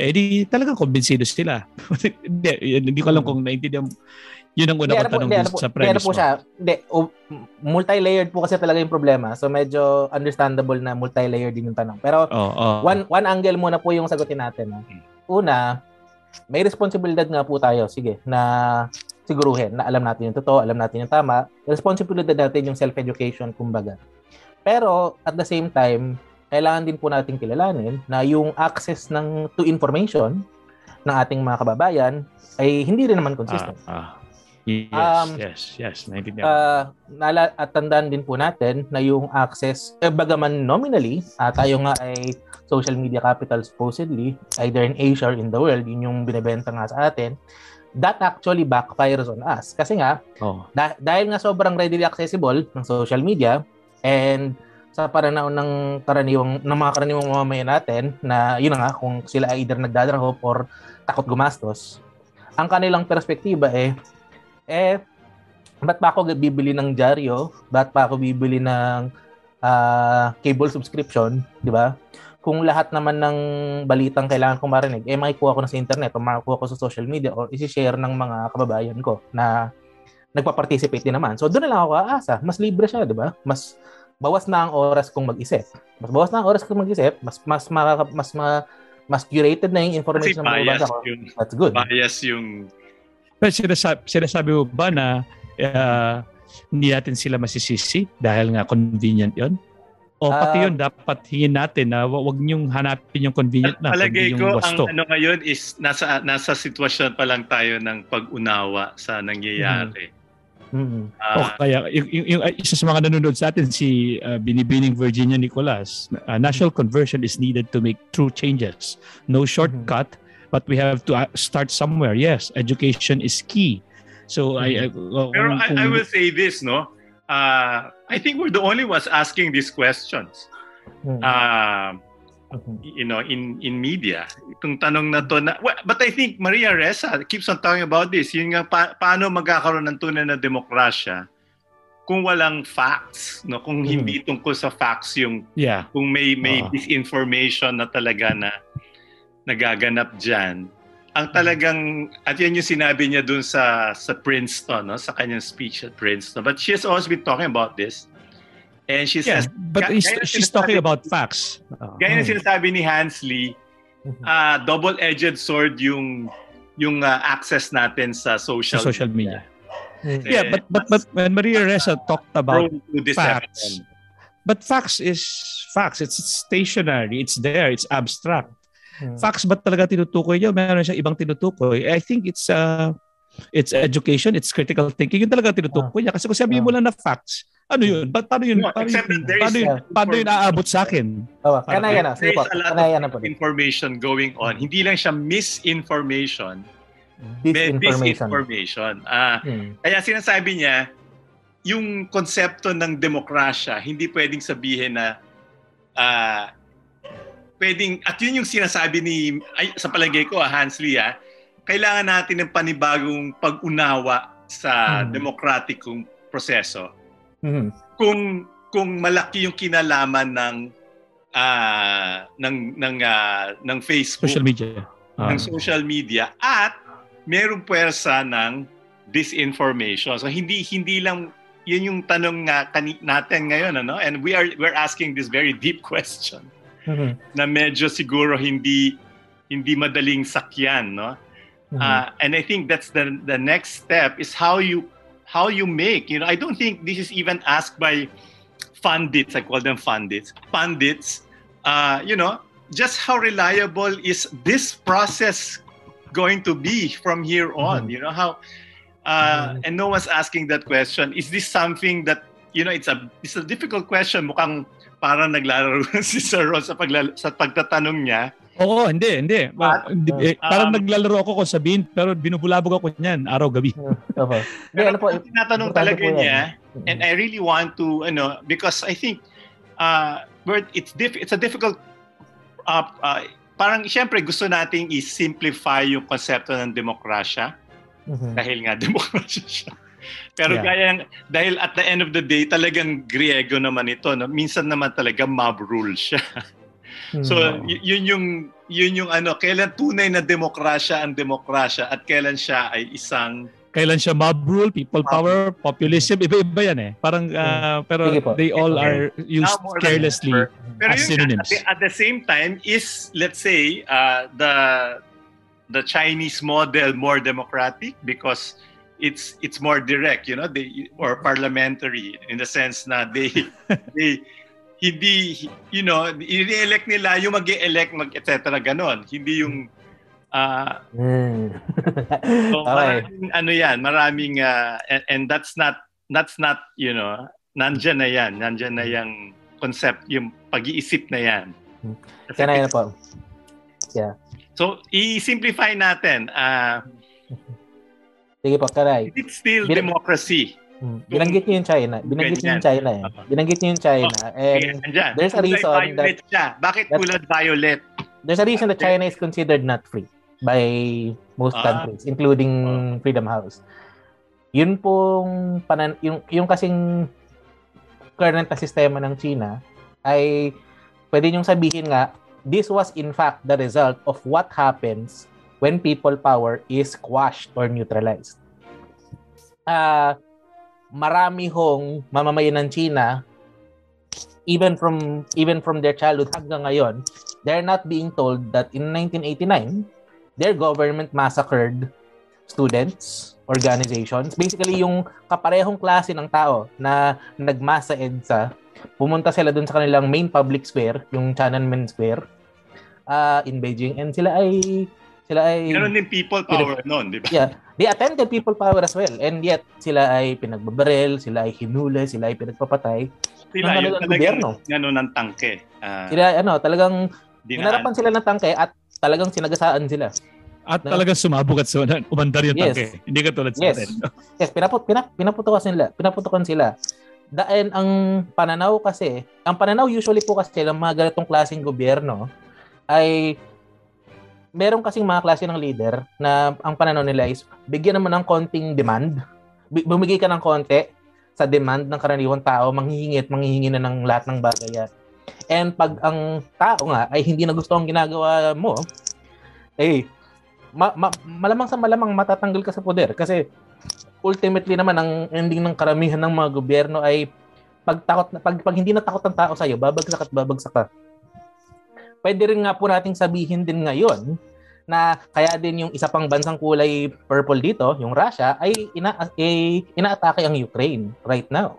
eh di talagang kumbinsido sila. hindi, hindi ko alam kung naintindihan yun ang una kong tanong di, sa premise po siya. Hindi, uh, multi-layered po kasi talaga yung problema. So medyo understandable na multi-layered din yung tanong. Pero oh, oh. one one angle muna po yung sagutin natin. No? Una, may responsibilidad nga po tayo, sige, na siguruhin na alam natin yung totoo, alam natin yung tama. Responsibilidad natin yung self-education, kumbaga. Pero at the same time, kailangan din po nating kilalanin na yung access ng to information ng ating mga kababayan ay hindi rin naman consistent. Ah, ah. Yes, um, yes, yes. Naintindihan. Uh, nala, at tandaan din po natin na yung access, eh, bagaman nominally, uh, tayo nga ay social media capital supposedly, either in Asia or in the world, yun yung binibenta nga sa atin, that actually backfires on us. Kasi nga, oh. da- dahil nga sobrang readily accessible ng social media, and sa pananaw ng karaniwang ng mga karaniwang mamamayan natin na yun nga kung sila ay either nagdadrahop or takot gumastos ang kanilang perspektiba eh eh ba't pa ako bibili ng dyaryo ba't pa ako bibili ng uh, cable subscription, di ba? Kung lahat naman ng balitang kailangan kong marinig, eh makikuha ko na sa internet o makikuha ko sa social media or isi-share ng mga kababayan ko na nagpa-participate din naman. So doon na lang ako aasa. Mas libre siya, di ba? Mas bawas na ang oras kong mag-isip. Mas bawas na ang oras kong mag-isip, mas mas mas, mas, mas mas curated na yung information Kasi bias ko. Yung, That's good. Bias yung... Pero sinasabi, sinasabi mo ba na uh, hindi natin sila masisisi dahil nga convenient yon o pati uh, yun, dapat hingin natin na wag niyong hanapin yung convenient na, kundi yung ko, gusto. ang ano ngayon is nasa nasa sitwasyon pa lang tayo ng pag-unawa sa nangyayari. Mm-hmm. Uh, o kaya yung, yung, yung, isa sa mga nanonood sa atin si uh, Binibining Virginia Nicolas, uh, national conversion is needed to make true changes. No shortcut, mm-hmm. but we have to start somewhere. Yes, education is key. So mm-hmm. I, I uh, Pero kung, I, I will say this, no. Uh, I think we're the only ones asking these questions. Mm-hmm. Uh, you know, in in media. Itong tanong na to na, well, but I think Maria Ressa keeps on talking about this. Yun nga, pa, paano magkakaroon ng tunay na demokrasya kung walang facts, no? Kung mm. hindi tungkol sa facts yung yeah. kung may may uh. disinformation na talaga na nagaganap diyan. Ang mm-hmm. talagang at yan yung sinabi niya dun sa sa Princeton, no? Sa kanyang speech at Princeton. But she has always been talking about this And she yeah, says, but gaya she's talking about facts. Uh, gaya na sinasabi ni Hansley, uh, double-edged sword yung yung uh, access natin sa social, sa social media. media. Yeah, but but but when Maria Ressa talked about facts, but facts is facts. It's stationary. It's there. It's abstract. Hmm. Facts ba talaga tinutukoy niya? Meron siya ibang tinutukoy. I think it's uh, it's education, it's critical thinking. Yun talaga tinutukoy niya. Kasi kung sabihin mo lang na facts, ano yun? Ba, paano yun? No, paano, yun, paano, yun, paano yun aabot sa akin? Oh, kanaya na. Sige po. Kanaya na po. Information going on. Hindi lang siya misinformation. Disinformation. Disinformation. Ah, hmm. Kaya sinasabi niya, yung konsepto ng demokrasya, hindi pwedeng sabihin na uh, pwedeng, at yun yung sinasabi ni, ay, sa palagay ko, ah, Hansley, ah, kailangan natin ng panibagong pag-unawa sa hmm. demokratikong proseso Mm-hmm. Kung kung malaki yung kinalaman ng uh, ng ng uh, ng Facebook, social media, uh. ng social media at merong puwersa ng disinformation. So hindi hindi lang yun yung tanong nga kani- natin ngayon ano and we are we're asking this very deep question mm-hmm. na medyo siguro hindi hindi madaling sakyan no mm-hmm. uh, and I think that's the the next step is how you how you make. You know, I don't think this is even asked by fundits. I call them fundits. Pundits. Uh, you know, just how reliable is this process going to be from here on? Mm-hmm. You know how. Uh. And no one's asking that question. Is this something that you know? It's a it's a difficult question. Mukhang parang naglalaro si Sir Ron sa, pagla- sa pagtatanong niya. Oo, hindi, hindi. But, eh, parang um, naglalaro ako kung sabihin, pero binubulabog ako niyan araw-gabi. Okay. Hindi, ano po, tinatanong talaga niya, and I really want to, ano, because I think, uh, it's diff- it's a difficult, uh, uh, parang siyempre gusto nating i-simplify yung konsepto ng demokrasya. Mm-hmm. Dahil nga demokrasya siya. Pero yeah. kaya dahil at the end of the day talagang Griego naman ito no minsan naman talaga mob rule siya So, hmm. y- yun yung yun yung ano, kailan tunay na demokrasya ang demokrasya at kailan siya ay isang kailan siya mob rule, people power, populism, iba-iba yan eh. Parang uh, pero they all are used carelessly pero as synonyms. At, at the same time is let's say uh, the the Chinese model more democratic because it's it's more direct, you know, they or parliamentary in the sense na they they hindi, you know, i-elect nila yung mag elect mag etc. ganon. Hindi yung uh, mm. so okay. maraming, ano yan, maraming uh, and, and that's not that's not, you know, nandiyan na yan, nandiyan na yung concept, yung pag-iisip na yan. Kasi na yan po. Yeah. So, i-simplify natin. Uh, Sige po, karay. It's still Bil- democracy. Hmm. Binanggit niyo yung China. Binanggit niyo yung China eh. Binanggit niyo yung China. Oh, and yeah, there's a reason that... Siya. Bakit kulad violet? There's a reason that China is considered not free by most ah. countries, including oh. Freedom House. Yun pong panan yung yung kasing current na sistema ng China ay pwede niyong sabihin nga this was in fact the result of what happens when people power is quashed or neutralized. Uh, marami hong mamamayan ng China even from even from their childhood hanggang ngayon, they're not being told that in 1989, their government massacred students, organizations. Basically, yung kaparehong klase ng tao na nagmasa EDSA, pumunta sila dun sa kanilang main public square, yung Tiananmen Square, uh, in Beijing. And sila ay sila ay Meron din people power noon, di ba? Yeah. They attended people power as well. And yet, sila ay pinagbabarel, sila ay hinuli, sila ay pinagpapatay. Sila ng yung talagang gobyerno. ano, ng tangke. Ah, Sila, ano, talagang dinaan. hinarapan sila ng tangke at talagang sinagasaan sila. At No. talagang sumabog at sunan, umandar yung Yes. tangke. Hindi ka tulad sa Yes. atin. Yes, pinaput, pinap, pinaputukan sila. Pinaputukan sila. Dahil ang pananaw kasi, ang pananaw usually po kasi ng mga ganitong klaseng gobyerno ay meron kasing mga klase ng leader na ang pananaw nila is bigyan naman ng konting demand. Bumigay ka ng konti sa demand ng karaniwang tao, manghihingi at manghihingi na ng lahat ng bagay yan. And pag ang tao nga ay hindi na gusto ang ginagawa mo, eh, ma- ma- malamang sa malamang matatanggal ka sa poder kasi ultimately naman ang ending ng karamihan ng mga gobyerno ay pag takot na pag, pag hindi na takot ang tao sa iyo, babagsak at babagsak ka. Pwede rin nga po nating sabihin din ngayon na kaya din yung isa pang bansang kulay purple dito, yung Russia, ay ina ay inaatake ang Ukraine right now.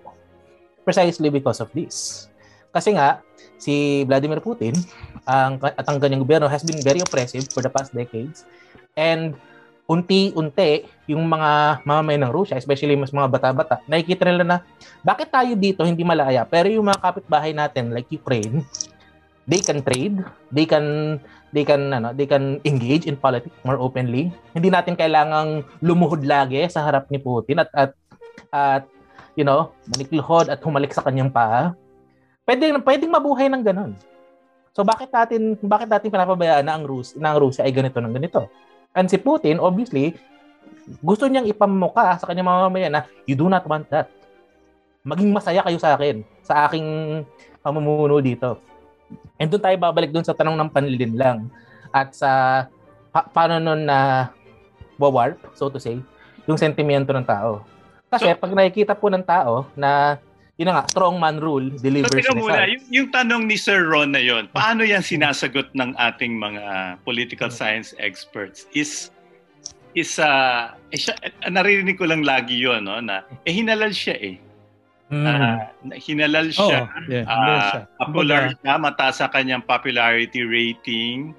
Precisely because of this. Kasi nga, si Vladimir Putin ang, at ang kanyang gobyerno has been very oppressive for the past decades. And unti-unti, yung mga mamamayan ng Russia, especially mas mga bata-bata, nakikita nila na bakit tayo dito hindi malaya, pero yung mga kapitbahay natin like Ukraine, they can trade, they can they can ano, they can engage in politics more openly. Hindi natin kailangang lumuhod lagi sa harap ni Putin at at at you know, manikluhod at humalik sa kanyang paa. Pwede pwedeng mabuhay ng ganun. So bakit natin bakit natin pinapabayaan na ang Rus na ang Russia ay ganito ng ganito? And si Putin obviously gusto niyang ipamuka sa kanyang mamamayan na you do not want that. Maging masaya kayo sa akin, sa aking pamumuno dito. And doon tayo babalik doon sa tanong ng panlilin lang. At sa pa- paano nun na wawarp, so to say, yung sentimento ng tao. Kasi So- pag nakikita po ng tao na yun na nga, strong man rule So, delivers teka muna, yung, yung tanong ni Sir Ron na yon, paano yan sinasagot ng ating mga political science experts? Is is uh, eh, siya, eh, naririnig ko lang lagi yon no na eh hinalal siya eh Mm. Ah, hinalal Oo, siya yeah, Ah, meron siya. popular Kumbaga, siya mataas sa kanyang popularity rating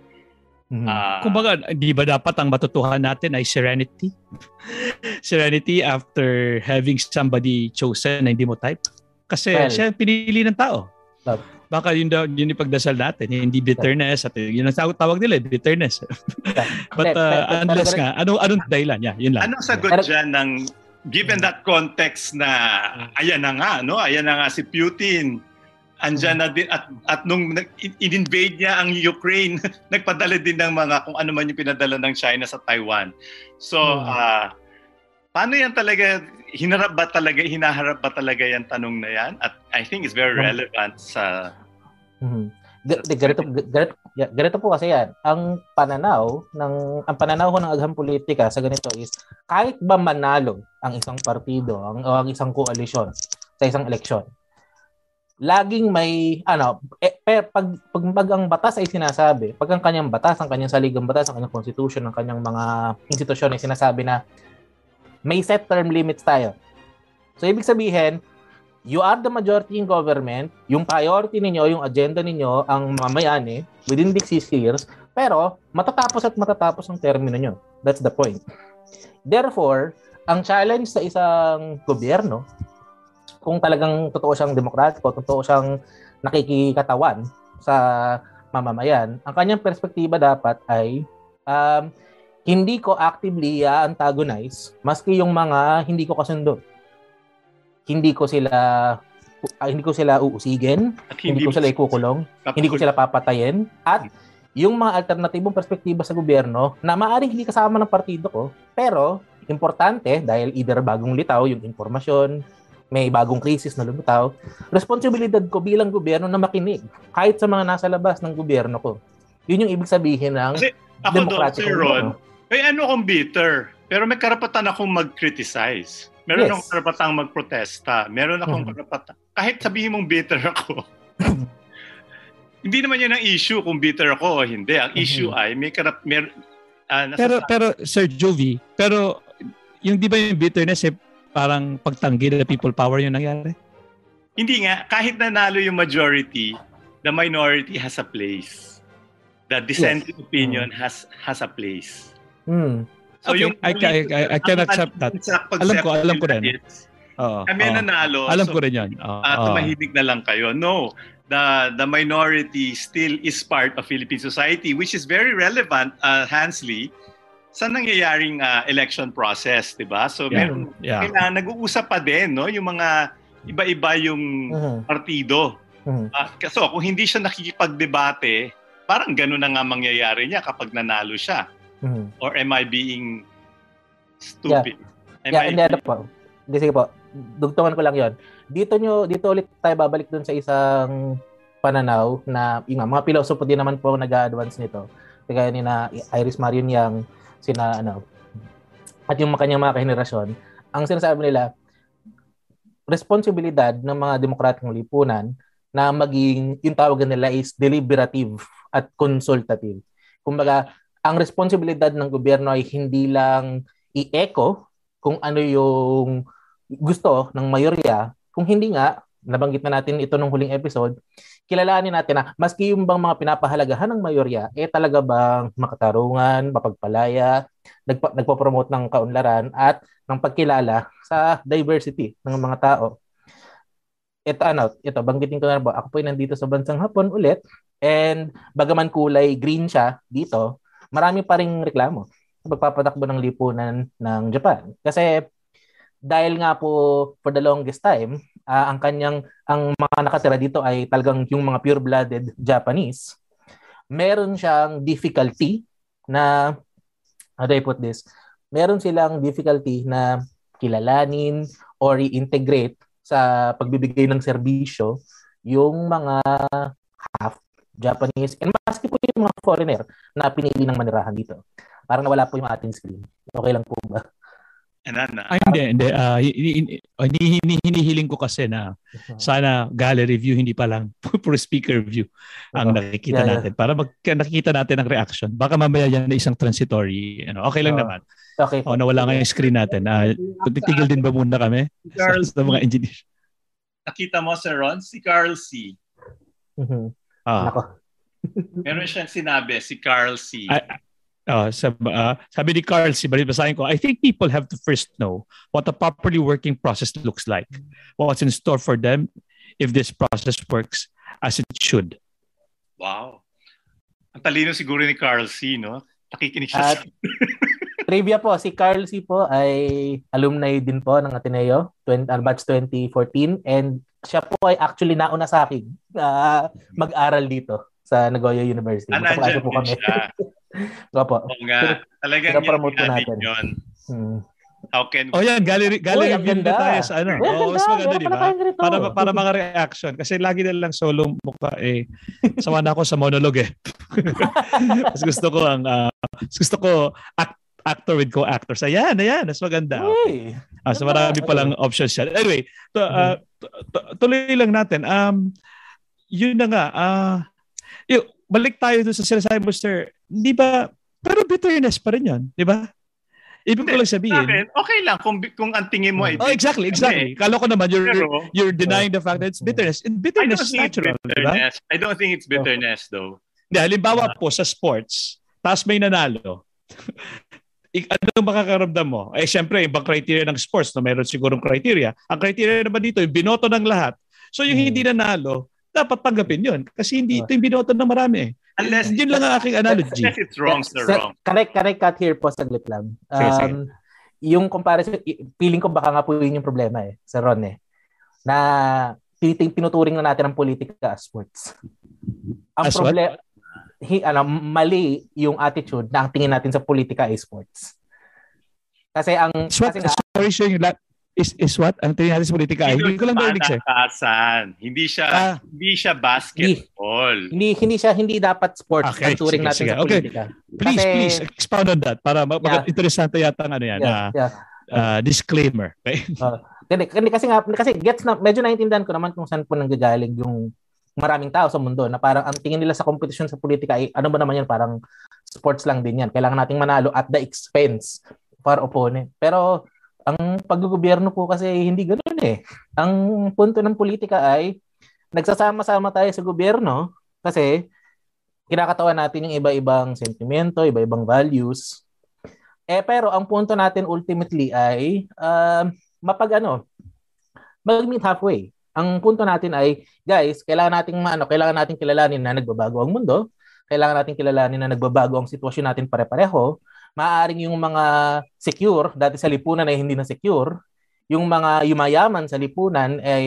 Mhm. Ah, kumbaga, di ba dapat ang matutuhan natin ay serenity? serenity after having somebody chosen na hindi mo type? Kasi Well, siya pinili ng tao. Love. Baka yun, daw, yun yung pagdasal natin, hindi bitterness at yun ang tawag, tawag nila, bitterness. But uh, unless nga, ano, anong dahilan? Yeah, yun lang. anong sagot dyan ng given that context na ayan na nga no? Ayan na nga si Putin. Andyan na din at, at nung in-invade niya ang Ukraine nagpadala din ng mga kung ano man yung pinadala ng China sa Taiwan. So ah paano yan talaga hinarap ba talaga hinaharap ba talaga yan tanong na yan? At I think it's very Hmm. relevant sa Mhm. Di- Ganito, ga- ganito, ganito po kasi yan. Ang pananaw ng ang pananaw ko ng agham politika sa ganito is kahit ba manalo ang isang partido ang, o ang isang koalisyon sa isang eleksyon, laging may ano eh, pag, pag pag ang batas ay sinasabi, pag ang kanyang batas, ang kanyang saligang batas, ang kanyang constitution, ang kanyang mga institusyon ay sinasabi na may set term limits tayo. So ibig sabihin, you are the majority in government, yung priority ninyo, yung agenda ninyo, ang mamayani within these six years, pero matatapos at matatapos ang termino nyo. That's the point. Therefore, ang challenge sa isang gobyerno, kung talagang totoo siyang demokratiko, totoo siyang nakikikatawan sa mamamayan, ang kanyang perspektiba dapat ay um, hindi ko actively antagonize maski yung mga hindi ko kasundo hindi ko sila ah, hindi ko sila uusigin, at hindi, ko sila ikukulong, hindi ko sila papatayin at yung mga alternatibong perspektiba sa gobyerno na maaaring hindi kasama ng partido ko, pero importante dahil either bagong litaw yung impormasyon may bagong krisis na lumitaw, responsibilidad ko bilang gobyerno na makinig kahit sa mga nasa labas ng gobyerno ko. Yun yung ibig sabihin ng Kasi ako doon, Sir Ron, may ano kong bitter, pero may karapatan akong mag-criticize. Meron yes. akong karapatang magprotesta. Meron akong mm-hmm. karapatan. Kahit sabihin mong bitter ako, hindi naman yan ang issue kung bitter ako o hindi. Ang mm-hmm. issue ay may karap... Mer, uh, pero, pero, Sir Jovi, pero yung di ba yung bitterness eh, parang pagtanggi na people power yung nangyari? Hindi nga. Kahit nanalo yung majority, the minority has a place. The dissenting yes. opinion mm. has has a place. Mm. So okay. yung I, I, I, I can accept that. Alam ko, alam ko rin. Oo, kami oh, nanalo. Alam so, ko rin 'yan. Oh, uh, tumahimik na lang kayo. No. The the minority still is part of Philippine society which is very relevant uh, Hansley sa nangyayaring uh, election process, 'di ba? So yeah. meron yeah. kailangan nag-uusap pa din, no, yung mga iba-iba yung uh-huh. partido. Uh-huh. Uh, so kung hindi siya nakikipagdebate, parang gano'n na nga mangyayari niya kapag nanalo siya. Uh-huh. Or am I being stupid? Yeah, am yeah I hindi ano po. Hindi sige po. Dugtungan ko lang 'yon. Dito nyo dito ulit tayo babalik dun sa isang pananaw na yung mga pilosopo din naman po nag-advance nito. Kaya ni na Iris Marion Yang sina ano at yung kanyang mga kahenerasyon, ang sinasabi nila responsibilidad ng mga demokratikong lipunan na maging yung tawag nila is deliberative at consultative. Kumbaga, ang responsibilidad ng gobyerno ay hindi lang i-echo kung ano yung gusto ng mayorya, kung hindi nga, nabanggit na natin ito nung huling episode, kilalanin natin na maski yung bang mga pinapahalagahan ng mayorya, eh talaga bang makatarungan, mapagpalaya, nagpa, nagpo-promote ng kaunlaran at ng pagkilala sa diversity ng mga tao. Ito ano, ito banggitin ko na ba, ako po ay nandito sa bansang Hapon ulit and bagaman kulay green siya dito, marami pa ring reklamo sa pagpapatakbo ng lipunan ng Japan. Kasi dahil nga po for the longest time, uh, ang kanyang ang mga nakatira dito ay talagang yung mga pure-blooded Japanese. Meron siyang difficulty na how do I put this? Meron silang difficulty na kilalanin or i-integrate sa pagbibigay ng serbisyo yung mga half Japanese and maski yung mga foreigner na pinili ng manirahan dito. Parang nawala po yung ating screen. Okay lang po ba? Anana. Ay, hindi, hindi. Uh, hini, hinihiling ko kasi na uh-huh. sana gallery view, hindi pa lang for speaker view ang uh-huh. nakikita yeah, natin. Yeah. Para mag, nakikita natin ang reaction. Baka mamaya yan na isang transitory. Ano, okay lang uh-huh. naman. Okay. Oh, nawala nga yung screen natin. Uh, titigil din ba muna kami sa, sa mga engineers? Nakita mo, Sir Ron, si Carl C. Uh-huh. Ah. Meron siyang sinabi, si Carl C. I, uh, sab, uh, sabi ni Carl, si basahin ko, I think people have to first know what a properly working process looks like. What's in store for them if this process works as it should. Wow. Ang talino siguro ni Carl C, no? Nakikinig siya At, sa... trivia po, si Carl C po ay alumni din po ng Ateneo, 20, uh, batch 2014 and siya po ay actually nauna sa akin uh, mag-aral dito sa Nagoya University. Ah, po kami. Opo. Oo nga. Talagang Pinapromote po natin. Yun. Hmm. How can Oh yan, gallery gallery Oy, view na tayo sa ano. oh, mas maganda, di ba? Para para mga reaction kasi lagi na lang solo mukha eh. Sawa na ako sa monologue eh. mas gusto ko ang uh, gusto ko act, actor with co-actors. Ayan, ayan, mas maganda. Uy, uh, so marami pa lang options siya. Anyway, to, uh, tuloy lang natin. Um, yun na nga. Uh, yung, balik tayo doon sa sinasabi mo, sir, di ba, pero bitterness pa rin yun, di ba? Ibig ko lang sabihin. Akin, okay lang kung kung ang tingin mo ay Oh, exactly, exactly. Kala ko naman you're Pero, you're denying the fact that it's bitterness. And bitterness is natural, bitterness. Diba? I don't think it's bitterness though. Hindi, halimbawa uh, po sa sports, tapos may nanalo. ano makakaramdam mo? Eh, syempre, ibang criteria ng sports, no, meron sigurong criteria. Ang criteria naman dito, yung binoto ng lahat. So, yung hmm. hindi nanalo, dapat tanggapin yun. Kasi hindi ito yung binoto ng marami eh. Unless, yun lang ang aking analogy. Unless it's wrong, sir, wrong. Correct, correct cut here po sa Glip Lab. Um, yung comparison, feeling ko baka nga po yun yung problema eh, sa Ron eh. Na tinuturing na natin ang politika as sports. Ang as problema, hi, ano, mali yung attitude na ang tingin natin sa politika ay sports. Kasi ang... Swat, kasi nga, sorry, sir, yung la- Is, is what? Ang tingin natin sa politika ay, hindi ko lang narinig sir. Palakasan. Hindi siya Ah. hindi siya basketball. Hindi hindi siya hindi dapat sports Okay, ang turing sige, natin sige. sa Okay. politika. Please, Kasi- please, expound on that para mag- Yeah. interesante yata ang ano yan, Yeah, ah, yeah. ah, disclaimer. Okay? Kasi, kasi, kasi nga kasi gets na medyo naintindihan ko naman kung saan po nanggagaling yung maraming tao sa mundo na parang ang tingin nila sa kompetisyon sa politika ay ano ba naman yan parang sports lang din yan. Kailangan nating manalo at the expense of our opponent. Pero ang paggogobyerno po kasi hindi ganoon eh. Ang punto ng politika ay nagsasama-sama tayo sa gobyerno kasi kinakatawan natin yung iba-ibang sentimento, iba-ibang values. Eh pero ang punto natin ultimately ay um, mapag ano, mag-meet halfway. Ang punto natin ay, guys, kailangan nating maano, kailangan nating kilalanin na nagbabago ang mundo, kailangan nating kilalanin na nagbabago ang sitwasyon natin pare-pareho. Maaring yung mga secure, dati sa lipunan ay hindi na secure, yung mga yumayaman sa lipunan ay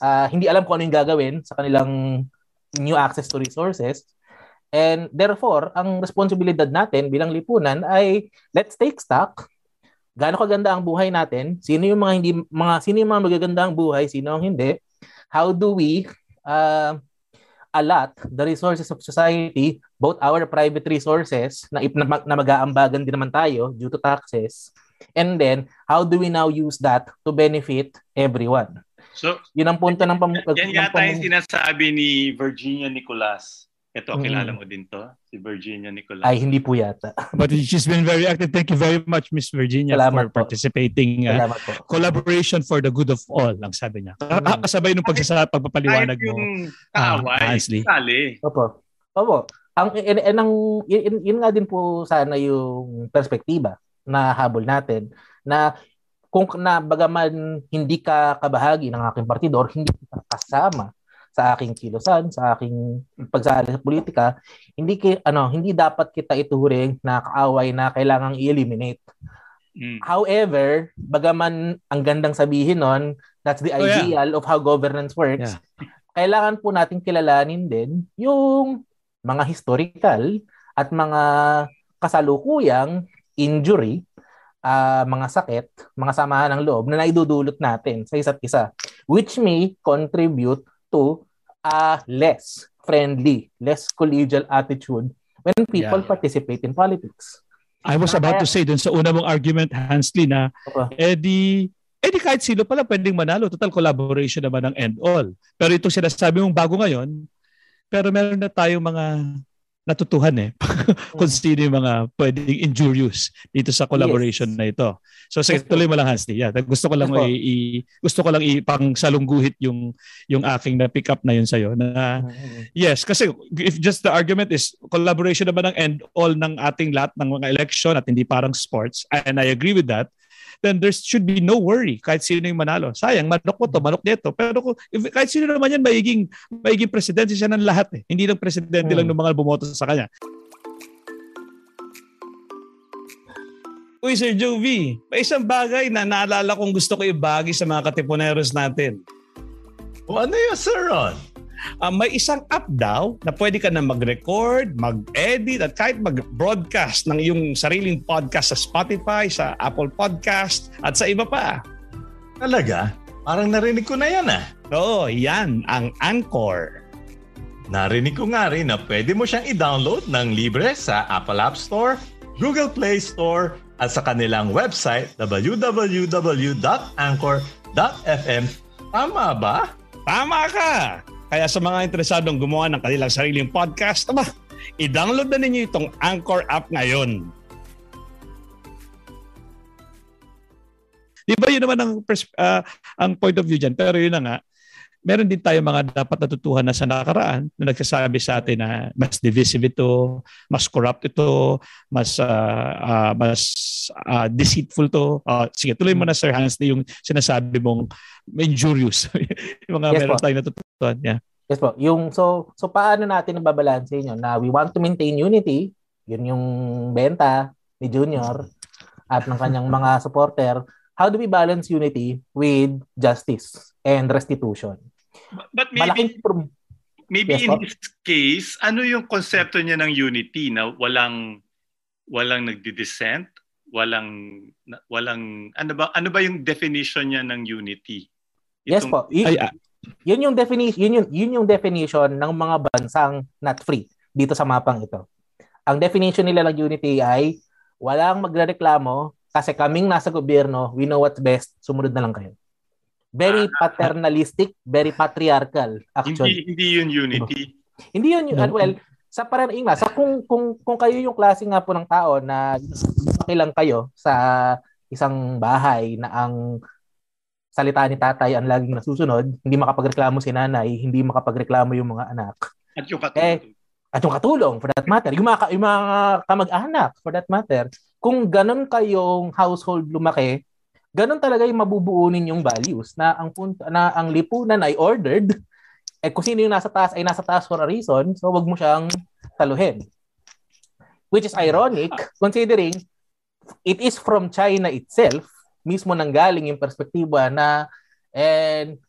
ah, hindi alam kung ano yung gagawin sa kanilang new access to resources. And therefore, ang responsibilidad natin bilang lipunan ay let's take stock gaano kaganda ang buhay natin, sino yung mga hindi mga sino yung mga magaganda ang buhay, sino ang hindi. How do we uh, allot the resources of society, both our private resources na, na, na mag-aambagan din naman tayo due to taxes. And then, how do we now use that to benefit everyone? So, Yun ang punto ng pam- yan ng yata pam- yung sinasabi ni Virginia Nicolas. Ito, Mm. kilala mo din to? Si Virginia Nicolas. ay hindi po yata. But she's been very active. Thank you very much, Miss Virginia, Salamat for po. participating. uh, Salamat po. collaboration for the good of all, ang sabi niya. Mm. Kasabay nung pagsasa, pagpapaliwanag mo. yung Ah, kaaway, sali. Opo. Opo. Ang in, in, ang yun, yun nga din po sana yung perspektiba na habol natin na kung na bagaman hindi ka kabahagi ng aking partidor, hindi ka kasama sa aking kilusan, sa aking pagsali sa politika, hindi ki, ano, hindi dapat kita ituring na kaaway na kailangang i-eliminate. Mm. However, bagaman ang gandang sabihin nun, that's the Oh, yeah. ideal of how governance works. Kailangan po nating kilalanin din yung mga historical at mga kasalukuyang injury, ah, mga sakit, mga samahan ng loob na naidudulot natin sa isa't isa, which may contribute to a less friendly, less collegial attitude when people Yeah. participate in politics. I was about to say dun sa una mong argument, Hansley, na eh di, eh di kahit sino pala pwedeng manalo. Total collaboration naman ng end all. Pero itong sinasabi mong bago ngayon, pero meron na tayong mga natutuhan eh kung sino yung mga pwedeng injurious dito sa collaboration Yes. na ito. So sige, tuloy mo lang Hansley. Yeah, gusto ko lang i, i- gusto ko lang ipang salungguhit yung yung aking na pick up na yun sa na Mm-hmm. Yes, kasi if just the argument is collaboration naman ang end all ng ating lahat ng mga election at hindi parang sports, and I agree with that, then there should be no worry kahit sino yung manalo. Sayang, manok mo to, manok nito. Pero kung, if, kahit sino naman yan, maiging, maiging presidente siya ng lahat eh. Hindi lang presidente Hmm. lang ng mga bumoto sa kanya. Uy, Sir Jovi, may isang bagay na naalala kong gusto ko ibagi sa mga katipuneros natin. O ano yun, Sir Ron? Ah, may isang app daw na pwede ka na mag-record, mag-edit at kahit mag-broadcast ng iyong sariling podcast sa Spotify, sa Apple Podcast at sa iba pa. Talaga? Parang narinig ko na yan ah. Oo, yan ang Anchor. Narinig ko nga rin na pwede mo siyang i-download ng libre sa Apple App Store, Google Play Store, at sa kanilang website www.anchor.fm. Tama ba? Tama ka! Kaya sa mga interesadong gumawa ng kanilang sariling podcast, aba, i-download na ninyo itong Anchor app ngayon. Di ba yun naman ang, pers- ah, ang point of view dyan? Pero yun na nga, meron din tayo mga dapat natutuhan na sa nakaraan na nagsasabi sa atin na mas divisive ito, mas corrupt ito, mas ah, ah, mas ah, deceitful to. Ah, sige, tuloy mo na Sir Hans yung sinasabi mong injurious. yung mga Yes meron po. tayong natutuhan. Yeah. Yes po. Yung so so paano natin nababalanse yun na we want to maintain unity, yun yung benta ni Junior at ng kanyang mga supporter. How do we balance unity with justice and restitution? But maybe, Malaking pro- maybe Yes, in po. this case, ano yung konsepto niya ng unity na walang walang nagdi-dissent? walang na- walang ano ba ano ba yung definition niya ng unity? Yes Itong- po. Y- Ay, ah, yun yung definition yun yung yun yung definition ng mga bansang not free dito sa mapang ito. Ang definition nila ng unity ay walang magrereklamo kasi kaming nasa gobyerno, we know what's best, sumunod na lang kayo. Very paternalistic, very patriarchal Hindi actually. hindi yun unity. Hindi yun, yun No. well, sa parang nga, sa kung, kung, kung kayo yung klase nga po ng tao na lang kayo sa isang bahay na ang salita ni tatay ang laging nasusunod, hindi makapagreklamo si nanay, hindi makapagreklamo yung mga anak. At yung katulad. Eh, At yung katulong, for that matter, yung mga, ka- yung mga kamag-anak, for that matter, kung ganun kayong household lumaki, ganun talaga yung mabubuo ninyong values na ang punto, na ang lipunan ay ordered eh kung sino yung nasa taas ay nasa taas for a reason, so wag mo siyang taluhin. Which is ironic considering it is from China itself mismo nanggaling yung perspektiba na and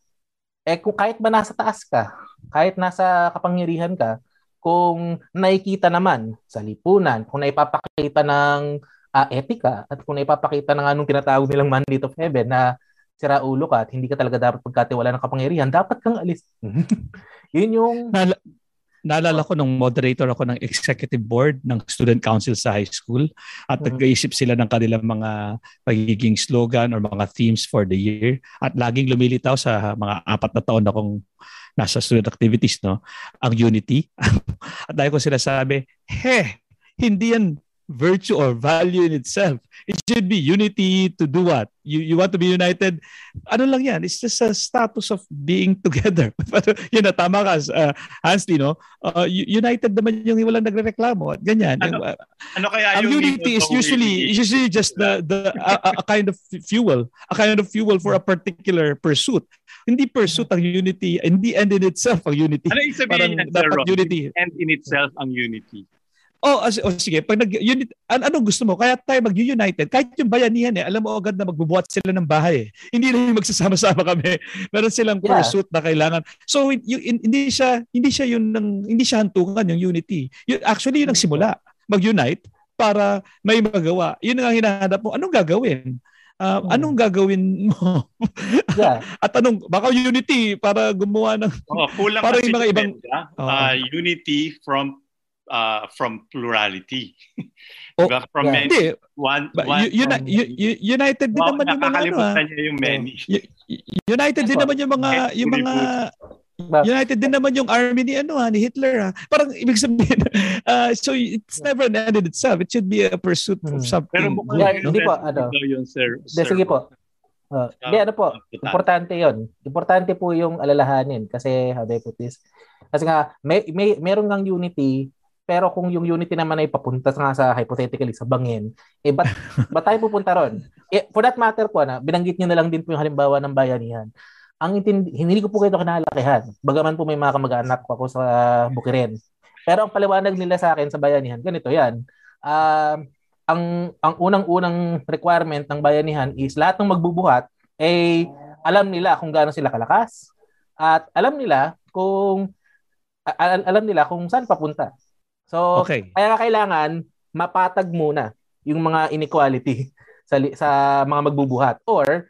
eh kung kahit ba nasa taas ka, kahit nasa kapangyarihan ka, kung nakikita naman sa lipunan, kung naipapakita ng ah, etika at kung naipapakita ng anong tinatawag nilang mandate of heaven na sira ulo ka at hindi ka talaga dapat pagkatiwala ng kapangyarihan, dapat kang alis. Yun yung Naala- naalala ko nung moderator ako ng executive board ng student council sa high school at Mhm. nag-iisip sila ng kanilang mga pagiging slogan or mga themes for the year at laging lumilitaw sa mga apat na taon akong nasa student activities no ang unity at dahil ko sila sabi he hindi yan virtue or value in itself it should be unity to do what? You you want to be united? Ano lang yan? It's just a status of being together. Pero yun na tama ka uh, Hansley no? Uh, united naman yung walang nagrereklamo at ganyan. Ano? Uh, Ano kaya yung unity is usually unity? usually just the the a, a- kind of fuel a kind of fuel for a particular pursuit. Hindi pursuit ang unity hindi end in itself ang unity. Ano yung parang sabihin niya, Sir dapat unity. And in itself ang unity. Oh, as, oh sige, pag nag unit an anong gusto mo? Kaya tayo mag-united. Kahit yung bayanihan eh, alam mo agad na magbubuhat sila ng bahay eh. Hindi na yung magsasama-sama kami. Meron silang Yeah. pursuit na kailangan. So y- y- hindi siya hindi siya yun ng hindi siya hantungan yung unity. Yun, actually yun ang simula. Mag-unite para may magawa. Yun ang hinahanap mo. Anong gagawin? Ah, Hmm. anong gagawin mo? yeah. At anong baka unity para gumawa ng Oh, kulang kasi yung mga yung ibang- Oo. uh, unity from uh, from plurality. Oh, diba? From yeah. many, hindi one, Ba- one, u- uni- united din Wow, naman yung mga ano, ah. nakakalimutan niya yung many. Y- United din naman yung mga yung mga United din naman yung army ni ano ha, ni Hitler ha. Parang ibig sabihin uh, so it's never an end in itself. It should be a pursuit of Hmm. something. Pero mukhang Yeah, hindi po, ano. yun, sir. De, sige po. Uh, hindi, ano po, importante yon Importante po yung alalahanin kasi how do I put this? Kasi nga, may, may, meron ngang unity, pero kung yung unity naman ay papunta nga sa hypothetically sa bangin, eh ba't, ba't tayo pupunta ron? Eh, for that matter po, na, binanggit nyo na lang din po yung halimbawa ng bayanihan. Ang intindi, hindi ko po kayo kinalakihan. Bagaman po may mga kamag-anak ko ako sa Bukirin. Pero ang paliwanag nila sa akin sa bayanihan, ganito yan. Um, ang ang unang-unang requirement ng bayanihan is lahat ng magbubuhat eh alam nila kung gaano sila kalakas at alam nila kung al- alam nila kung saan papunta. So Okay. kaya kailangan mapatag muna yung mga inequality sa li- sa mga magbubuhat or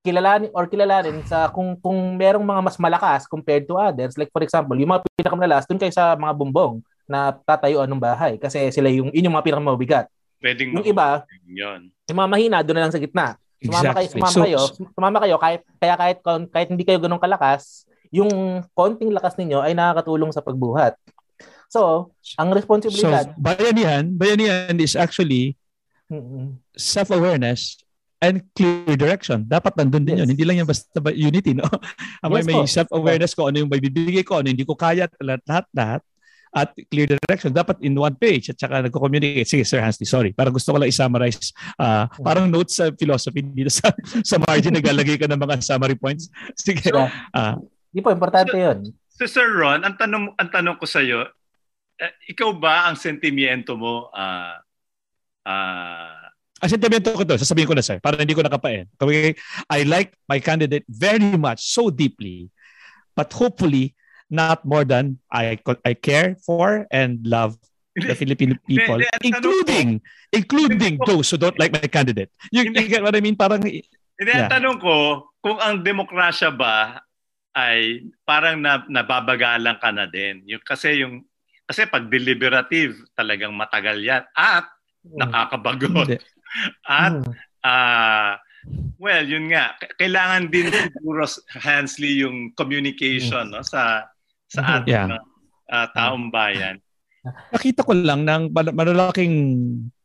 kilalanin or kilalanin sa kung kung merong mga mas malakas compared to others like for example yung mga pinakamalalas dun kayo sa mga bumbong na tatayuan ng bahay kasi sila yung yun yung mga pinakamabigat Pwedeng yung iba Yun. yung mga mahina doon na lang sa gitna sumama kayo Exactly. sumama So- kayo sumama kayo kahit kaya kahit kahit hindi kayo ganun kalakas yung konting lakas ninyo ay nakakatulong sa pagbuhat so ang So responsibilidad bayanihan, bayanihan is actually self-awareness and clear direction. Dapat nandun din Yes. yun. Hindi lang yan basta ba- unity, no? May, Yes may po. self-awareness ko ano yung may bibigay ko, ano hindi ko kaya, lahat, lahat, at clear direction. Dapat in one page at saka nagko-communicate. Sige, Sir Hansley, sorry. Parang gusto ko lang i-summarize. ah, parang notes sa philosophy dito sa, sa margin, naglalagay ka ng mga summary points. Sige. Ah, Di po, importante yun. So Sir Ron, ang tanong ang tanong ko sa iyo, ikaw ba ang sentimiento mo ah ah Ang sentimento ko to, sasabihin ko na sir, para hindi ko nakapain. Okay? I like my candidate very much, so deeply, but hopefully not more than I I care for and love the Filipino people, including including those who don't like my candidate. You, you get what I mean? Parang Hindi, Yeah. ang tanong ko, kung ang demokrasya ba ay parang na, nababagalan ka na din. Yung, kasi yung kasi pag deliberative, talagang matagal yan. At nakakabagot. hindi. At ah well, yun nga. Kailangan din siguro Hansley yung communication no sa sa ating Yeah. ah, taong bayan. nakita ko lang ng mal- malalaking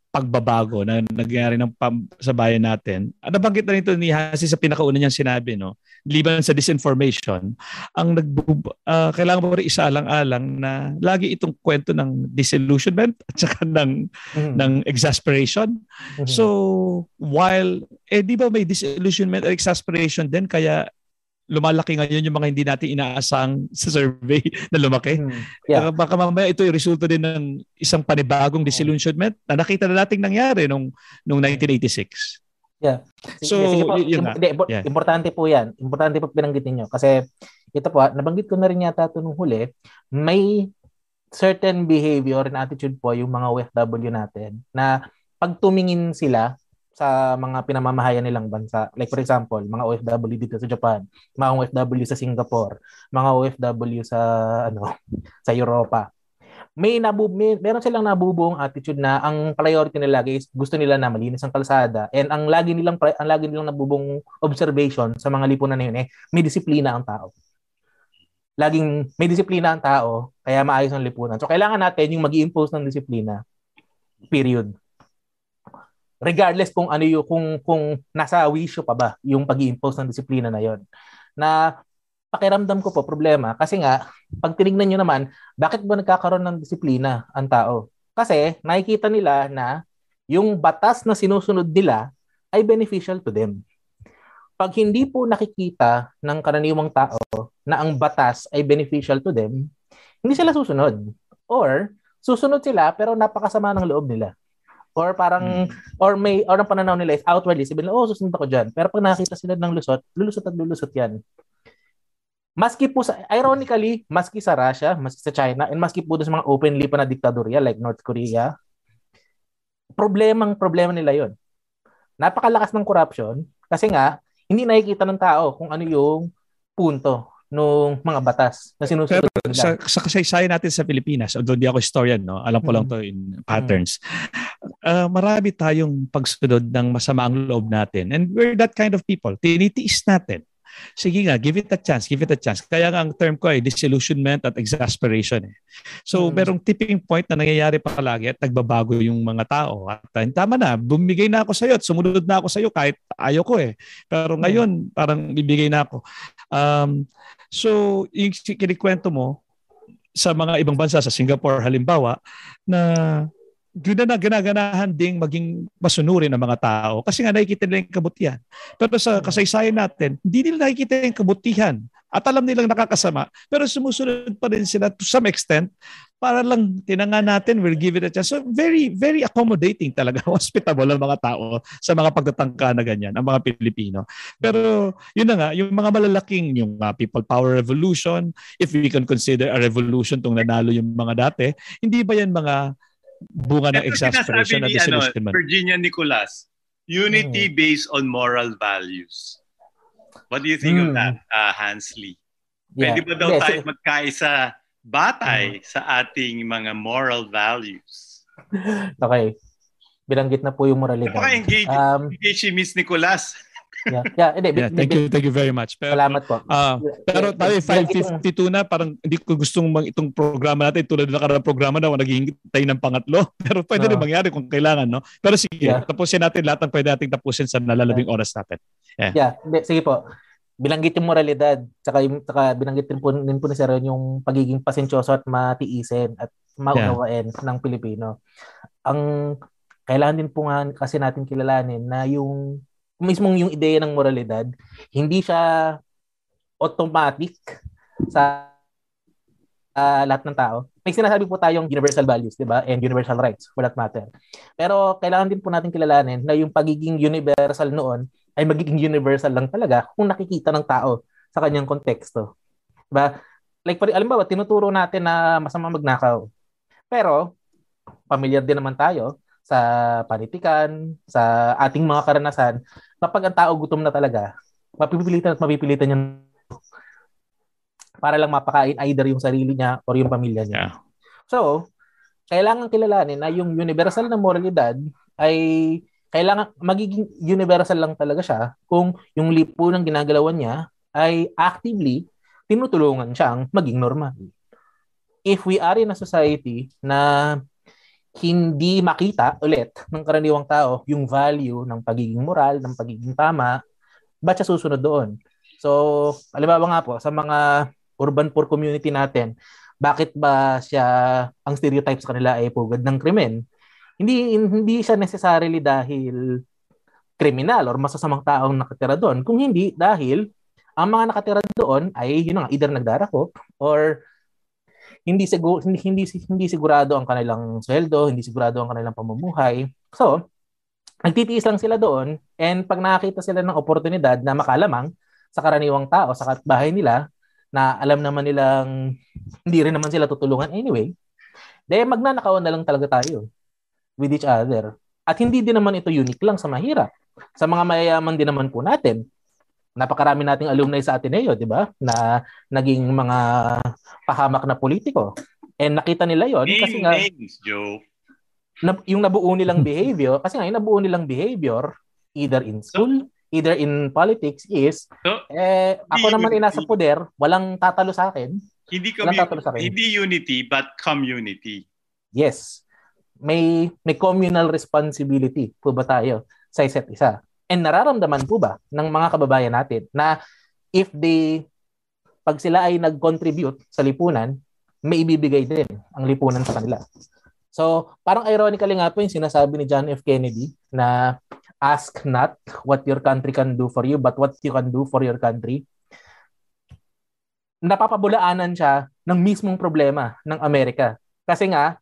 pagbabago na nangyari ng pam- sa bayan natin. Nabanggit na nito ni Hasi sa pinakauna niyang sinabi, no? Liban sa disinformation, ang nagbu- ah, kailangan mo rin isaalang-alang na lagi itong kwento ng disillusionment at saka ng, Mm. ng exasperation. Mhm. So, while, eh di ba may disillusionment at exasperation din kaya lumalaki ngayon yung mga hindi natin inaasang sa survey na lumaki. Mm. Yeah. Baka, baka mamaya ito yung resulta din ng isang panibagong disillusionment na nakita na nating nangyari nung, nung 1986. Sige, So, sige po. yun nga. hindi, Yeah. Importante po yan. Importante po binanggit ninyo. Kasi ito po, nabanggit ko na rin yata ito nung huli, may certain behavior and attitude po yung mga OFW natin na pag tumingin sila sa mga pinamamahayan nilang bansa, like for example, mga OFW dito sa Japan, mga OFW sa Singapore, mga OFW sa ano sa Europa. May nabu may, meron silang nabubuong attitude na ang priority nila is gusto nila na malinis ang kalsada and ang lagi nilang ang lagi nilang nabubuong observation sa mga lipunan na yun eh may disiplina ang tao. Laging may disiplina ang tao kaya maayos ang lipunan. So kailangan natin yung magi-impose ng disiplina. Period. Regardless kung ano yung kung kung nasa wisyo pa ba yung pag-impose ng disiplina na yon. Na pakiramdam ko po problema kasi nga pag tinignan nyo naman bakit ba nagkakaroon ng disiplina ang tao? Kasi nakikita nila na yung batas na sinusunod nila ay beneficial to them. Pag hindi po nakikita ng karaniwang tao na ang batas ay beneficial to them, hindi sila susunod. Or susunod sila pero napakasama ng loob nila. Or parang or may or ang pananaw nila is outwardly sabi nila, oh susunod ako diyan. Pero pag nakita sila ng lusot, lulusot at lulusot 'yan. Maski po sa ironically, maski sa Russia, maski sa China, and maski po sa mga openly pa na diktadorya like North Korea, problemang problema nila 'yon. Napakalakas ng corruption kasi nga hindi nakikita ng tao kung ano yung punto ng mga batas na sinusunod Pero nila. sa, sa kasaysayan natin sa Pilipinas, although di ako historian, no? alam ko lang Mm. to in patterns, Ah, marami tayong pagsunod ng masama ang loob natin. And we're that kind of people. Tinitiis natin. Sige nga, give it a chance, give it a chance. Kaya nga ang term ko ay disillusionment at exasperation. Eh. So, Mm. merong tipping point na nangyayari pa palagi at nagbabago yung mga tao. At uh, tama na, bumigay na ako sa'yo at sumunod na ako sa'yo kahit ayaw ko eh. Pero ngayon, parang bibigay na ako. Um, so, yung kinikwento mo sa mga ibang bansa, sa Singapore halimbawa, na yun na ginaganahan ding maging masunurin ng mga tao kasi nga nakikita nila yung kabutihan. Pero sa kasaysayan natin, hindi nila nakikita yung kabutihan at alam nilang nakakasama pero sumusunod pa rin sila to some extent para lang tinanga natin, we'll give it a chance. So very, very accommodating talaga, hospitable ang mga tao sa mga pagtatangka na ganyan, ang mga Pilipino. Pero yun na nga, yung mga malalaking, yung uh, people power revolution, if we can consider a revolution tong nanalo yung mga dati, hindi ba yan mga bunga ng exasperation at ni ano, disillusionment? Virginia Nicolas, unity based on moral values. What do you think of Hmm. that, uh, Hansley? Yeah. Pwede ba daw Hindi, tayo magkaisa batay sa ating mga moral values? Okay. Binanggit na po yung moralidad. Napaka-engage Um, engage si Miss Nicolas. Yeah, yeah, hindi, Yeah, thank you, thank you very much. Pero, Salamat po. ah, pero tayo Binanggit yung- 552 na, parang hindi ko gustong mang itong programa natin tulad ng nakarang programa na naghihintay ng pangatlo. Pero pwede rin Ah. mangyari kung kailangan, no? Pero sige, Yeah. tapusin natin lahat ng pwede nating tapusin sa nalalabing oras natin. Yeah, hindi, sige po. Binanggit yung moralidad, tsaka, yung, tsaka binanggit din po, din po ni Sir yung pagiging pasensyoso at matiisin at maunawain ng Pilipino. Ang kailangan din po nga kasi natin kilalanin na yung mismong yung ideya ng moralidad, hindi siya automatic sa ah, lahat ng tao. May sinasabi po tayong universal values, di ba? And universal rights for that matter. Pero kailangan din po natin kilalanin na yung pagiging universal noon ay magiging universal lang talaga kung nakikita ng tao sa kanyang konteksto. Diba? Like, for, alam ba, tinuturo natin na masama magnakaw. Pero, pamilyar din naman tayo sa panitikan, sa ating mga karanasan, kapag ang tao gutom na talaga, mapipilitan at mapipilitan niya para lang mapakain either yung sarili niya or yung pamilya niya. Yeah. So, kailangan kilalanin na yung universal na moralidad ay kailangan magiging universal lang talaga siya kung yung lipunang ginagalawan niya ay actively tinutulungan siyang maging normal. If we are in a society na hindi makita ulit ng karaniwang tao yung value ng pagiging moral, ng pagiging tama, ba't siya susunod doon? So, alimbawa nga po, sa mga urban poor community natin, bakit ba siya, ang stereotype sa kanila ay pugad ng krimen? Hindi, hindi siya necessarily dahil kriminal or masasamang taong nakatira doon. Kung hindi, dahil ang mga nakatira doon ay yun nga, either nagdarako or hindi siguro hindi, hindi hindi sigurado ang kanilang sweldo, hindi sigurado ang kanilang pamumuhay. So, nagtitiis lang sila doon and pag nakakita sila ng oportunidad na makalamang sa karaniwang tao sa bahay nila na alam naman nilang hindi rin naman sila tutulungan anyway, de magnanakawan na lang talaga tayo with each other. At hindi din naman ito unique lang sa mahirap. Sa mga mayayaman din naman po natin, napakarami nating alumni sa Ateneo, di ba? Na naging mga pahamak na politiko. And nakita nila yon kasi nga names, Joe. na, yung nabuo nilang behavior, kasi nga yung nabuo nilang behavior either in school, either in politics is So, eh ako naman unity. ay nasa poder, walang tatalo sa akin. Hindi commu- tatalo sa akin. hindi unity but community. Yes. May may communal responsibility po ba tayo sa isa't isa? And nararamdaman po ba ng mga kababayan natin na if they pag sila ay nag-contribute sa lipunan, may ibibigay din ang lipunan sa kanila. So, parang ironically nga po yung sinasabi ni John F. Kennedy na ask not what your country can do for you, but what you can do for your country. Napapabulaanan siya ng mismong problema ng Amerika. Kasi nga,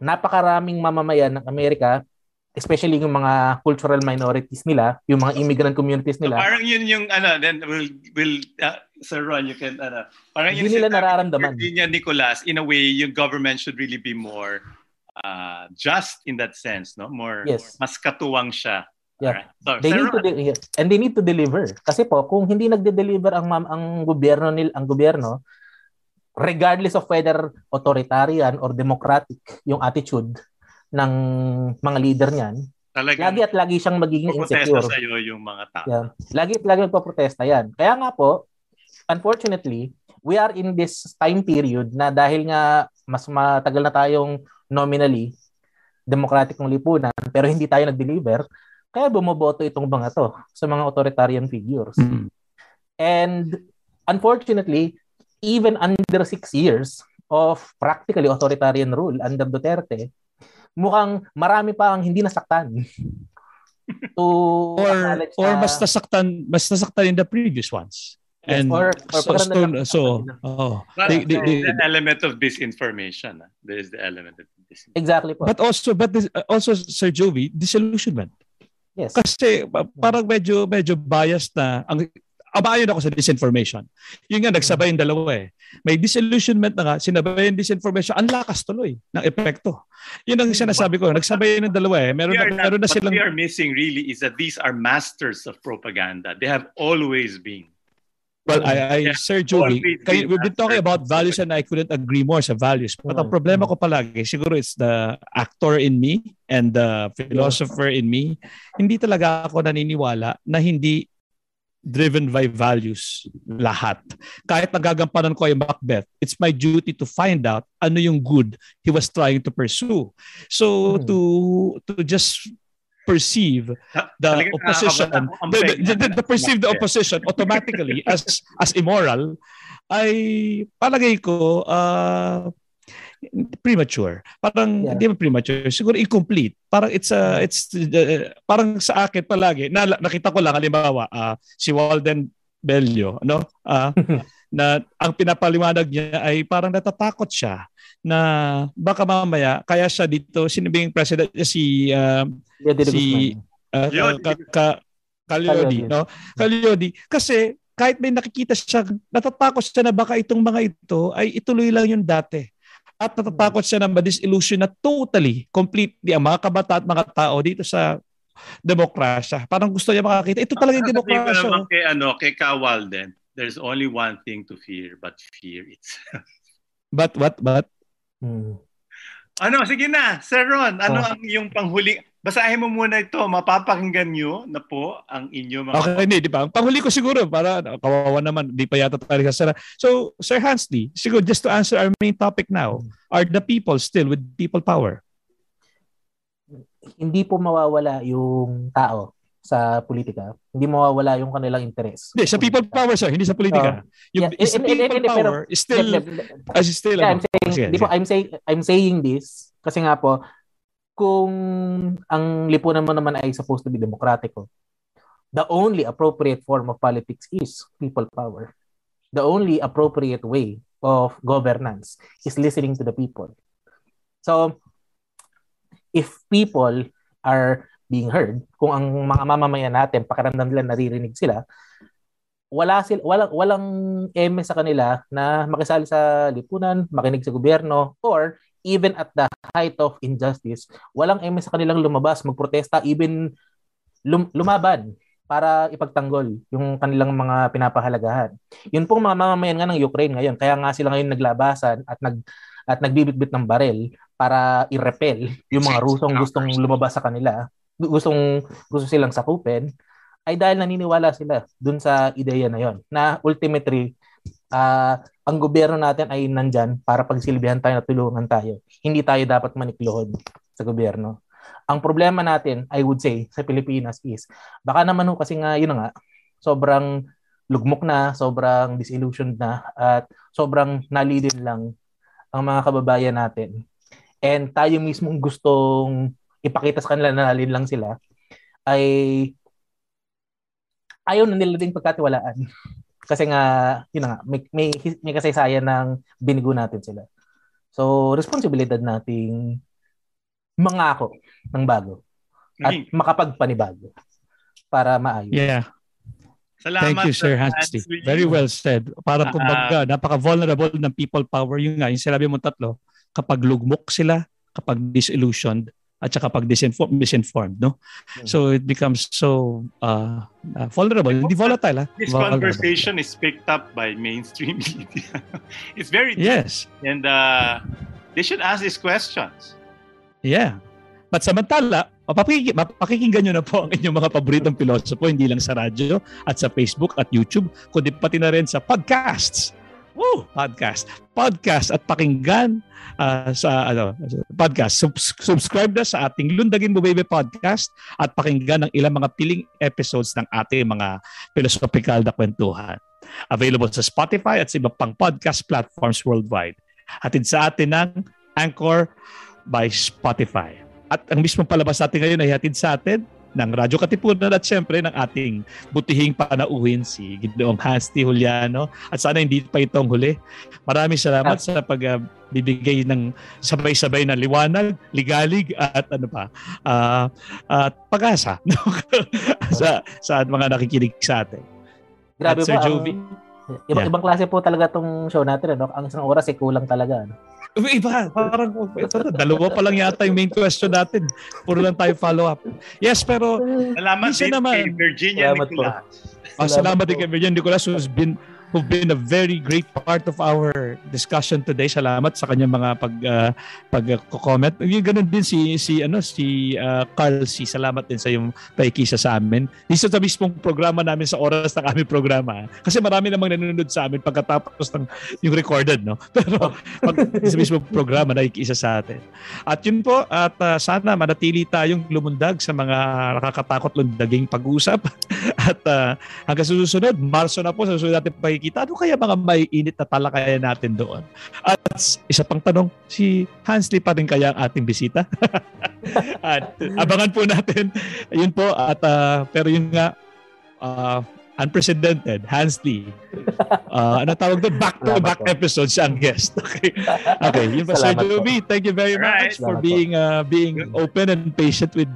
napakaraming mamamayan ng Amerika, especially yung mga cultural minorities nila, yung mga immigrant communities So, nila, parang yun yung ano, then will will uh, Sir Ron, you can ano, parang Hindi yun nila nararamdaman. Virginia Nicolas, in a way, yung government should really be more uh, just in that sense, no? More, Yes. mas katuwang siya. Yeah. Alright. So, they Sir need to Ron, de- yeah. and they need to deliver. Kasi po, kung hindi nagde-deliver ang ang gobyerno nil ang gobyerno, regardless of whether authoritarian or democratic yung attitude ng mga leader niyan, talagang lagi at lagi siyang magiging insecure. sa iyo yung mga tao. Yeah. Lagi at lagi magpaprotesta yan. Kaya nga po, unfortunately, we are in this time period na dahil nga mas matagal na tayong nominally democratic ng lipunan pero hindi tayo nag-deliver, kaya bumoboto itong mga to sa mga authoritarian figures. Mm. And unfortunately, even under six years of practically authoritarian rule under Duterte, mukhang marami pa ang hindi nasaktan to Or or na- mas nasaktan mas nasaktan in the previous ones. Yes, And or- or so, so, so oh, they- they- they- the element of disinformation. ah. There is the element of disinformation. Exactly po. but also but this, uh, also Sir Jovi disillusionment. yes. Kasi pa- parang medyo medyo biased na ang abayon ako sa disinformation. Yun nga, nagsabay yung dalawa eh. May disillusionment na nga, sinabay yung disinformation, ang lakas tuloy ng epekto. Yun ang sinasabi ko, nagsabay yung dalawa eh. Meron na, meron na what silang... we are missing really is that these are masters of propaganda. They have always been. Well, I, I Yeah, Sir Joey, kayo, been we've been talking about values and I couldn't agree more sa values. But ang problema ko palagi, siguro it's the actor in me and the philosopher in me. Hindi talaga ako naniniwala na hindi driven by values lahat. Kahit nagagampanan ko yung Macbeth, it's my duty to find out ano yung good he was trying to pursue. So Hmm. to to just perceive the opposition, the, the, the, the perceived Macbeth. opposition automatically as as immoral ay palagay ko uh, premature. Parang Yeah. hindi ba premature, siguro incomplete. Parang it's a it's uh, parang sa akin palagi na, nakita ko lang halimbawa ah, si Walden Bello, ano? Ah, na ang pinapaliwanag niya ay parang natatakot siya na baka mamaya kaya siya dito sinibing president si ah, Yeah, Didi si-. Uh, Yun. ka, ka, Kalyodi, Kalyodi. no? Kalyodi. Kasi kahit may nakikita siya, natatakot siya na baka itong mga ito ay ituloy lang yung dati. At natatakot siya na ma-disillusion na totally, completely ang mga kabata at mga tao dito sa demokrasya. Parang gusto niya makakita. Ito talaga yung ko demokrasya. naman oh. kay, ano, kay Kawal din, there's only one thing to fear but fear itself. But, what, but? Hmm. Ano, sige na, Sir Ron, ano Oh. ang yung panghuling, basahin mo muna ito, mapapakinggan nyo na po ang inyo mga Okay, hindi, di ba? Ang Panghuli ko siguro, para kawawa naman, di pa yata tayo kasara. So, Sir Hansley, siguro just to answer our main topic now, are the people still with people power? Hindi po mawawala yung tao sa politika. Hindi mawawala yung kanilang interes. Hindi, sa people power, sir, hindi sa politika. yung Yeah, is hindi, hindi, people hindi, pero- power is still, as is still, Yeah, ano? I'm saying, Sige, di po, sige. I'm saying, I'm saying this kasi nga po, kung ang lipunan mo naman ay supposed to be demokratiko, the only appropriate form of politics is people power. The only appropriate way of governance is listening to the people. So, if people are being heard, kung ang mga mamamayan natin, pakiramdam nila naririnig sila, wala sila walang walang eme sa kanila na makisali sa lipunan, makinig sa gobyerno or even at the height of injustice, walang eme sa kanilang lumabas, magprotesta, even lum- lumaban para ipagtanggol yung kanilang mga pinapahalagahan. Yun pong mga mamamayan nga ng Ukraine ngayon, kaya nga sila ngayon naglabasan at nag at nagbibitbit ng barel para i-repel yung mga Rusong gustong lumabas sa kanila, gustong gusto silang sakupin, ay dahil naniniwala sila dun sa ideya na yon na ultimately ah, ang gobyerno natin ay nandyan para pagsilbihan tayo at tulungan tayo. Hindi tayo dapat manikluhod sa gobyerno. Ang problema natin, I would say, sa Pilipinas is, baka naman ho kasi nga, yun nga, sobrang lugmok na, sobrang disillusioned na, at sobrang nalilin lang ang mga kababayan natin. And tayo mismong gustong ipakita sa kanila na nalilin lang sila, ay ayaw na nila din pagkatiwalaan. Kasi nga, yun na nga, may, may, may kasaysayan ng binigo natin sila. So, responsibilidad nating mangako ng bago at Naging- makapagpanibago para maayos. Yeah. Salamat, Thank you, Sir Hansley. Very well said. Parang Ah, kumbaga, napaka-vulnerable ng people power. Yung nga, yung sinabi mo tatlo, kapag lugmok sila, kapag disillusioned, at saka kapag disinform, misinformed, no? Hmm. So it becomes so uh, uh, vulnerable. Hindi volatile, ha? This Vulnerable. conversation is picked up by mainstream media. it's very deep Yes. and uh, they should ask these questions. Yeah. But samantala, mapapakiki- mapakikinggan nyo na po ang inyong mga paboritong pilosopo, hindi lang sa radyo at sa Facebook at YouTube, kundi pati na rin sa podcasts. Woo! Podcast. Podcast at pakinggan ah, sa ano, podcast. Subs- subscribe na sa ating Lundagin Mo Baby podcast at pakinggan ang ilang mga piling episodes ng ating mga philosophical na kwentuhan. Available sa Spotify at sa iba pang podcast platforms worldwide. Hatid sa atin ng Anchor by Spotify. At ang mismong palabas natin ngayon ay hatid sa atin ng Radyo Katipunan at syempre ng ating butihing panauhin si Gideong Hans T. Juliano at sana hindi pa itong huli. Maraming salamat sa pagbibigay ng sabay-sabay na liwanag, ligalig at ano pa, ah, at pag-asa no? sa, sa mga nakikinig sa atin. Grabe At Sir po. Jovi. Ang, ibang, Yeah. ibang klase po talaga tong show natin. Ano? Ang isang oras ay kulang talaga. Ano? Iba, parang ito na, dalawa pa lang yata yung main question natin. Puro lang tayo follow-up. Yes, pero Salamat din naman. kay Virginia Salamat po. Nicolas. Ah, Salamat salamat din kay Virgin Nicolas who's been who've been a very great part of our discussion today. Salamat sa kanyang mga pag uh, pag-comment. Yung ganun din si si ano si uh, Carl C. Salamat din sa yung paikisa sa amin. Dito sa mismong programa namin sa oras ng aming programa. Kasi marami namang nanonood sa amin pagkatapos ng yung recorded, no? Pero pag sa mismong programa nakikiisa sa atin. At yun po, at uh, sana manatili tayong lumundag sa mga nakakatakot lundaging pag-uusap. at uh, hanggang susunod, Marso na po, sa susunod natin pakikita, ano kaya mga may init na talakayan natin doon? At isa pang tanong, si Hansley pa rin kaya ang ating bisita? at abangan po natin. Yun po, at uh, pero yun nga, uh, unprecedented, Hansley. Uh, ano tawag doon? Back-to-back Salamat po. episode siya ang guest. Okay. Okay, yun pa Sir. Joby. Thank you very much for Salamat po. being uh, being open and patient with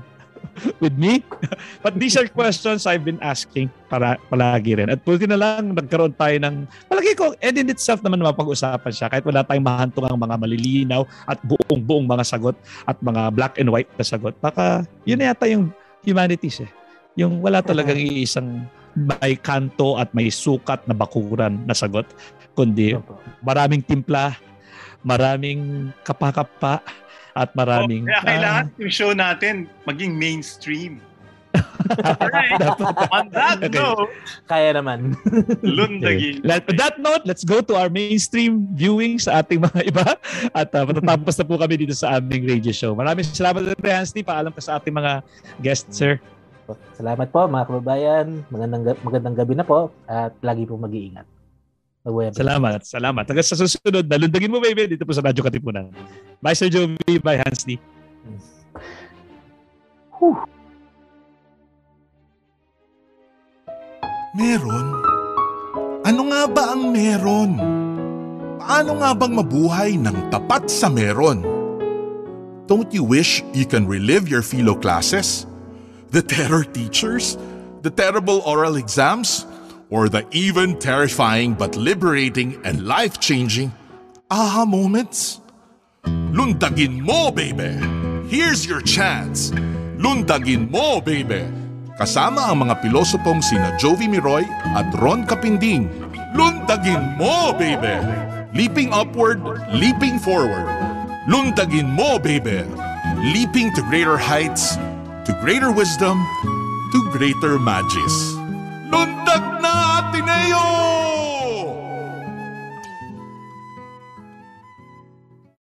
with me. But these are questions I've been asking para palagi rin. At buti na lang nagkaroon tayo ng palagi ko and in itself naman mapag-usapan siya kahit wala tayong mahantong ang mga malilinaw at buong-buong mga sagot at mga black and white na sagot. Baka yun na yata yung humanities eh. Yung wala talagang iisang may kanto at may sukat na bakuran na sagot kundi maraming timpla, maraming kapakapa at maraming Oh, kaya kailangan ah, yung show natin maging mainstream. Alright. On that Okay. note, Kaya naman. lundagin. Let, on that note, let's go to our mainstream viewing sa ating mga iba at uh, matatapos na po kami dito sa aming radio show. Maraming salamat Dr. Hansty. Paalam ka sa ating mga guests, sir. Salamat po mga kababayan. Magandang, ga- magandang gabi na po at lagi po mag-iingat. Po. Salamat, salamat. Hanggang sa susunod, nalundagin mo baby dito po sa Radyo Katipunan. Bye Sir Jovi, bye Hansty. Meron? Ano nga ba ang meron? Paano nga bang mabuhay ng tapat sa meron? Don't you wish you can relive your philo classes? The terror teachers? The terrible oral exams? Or the even terrifying but liberating and life-changing aha moments? Lundagin mo, baby! Here's your chance! Lundagin mo, baby! Kasama ang mga pilosopong sina Jovi Miroy at Ron Capinding. Lundagin mo, baby! Leaping upward, leaping forward. Lundagin mo, baby! Leaping to greater heights, to greater wisdom, to greater magis. Lundag na, Ateneo!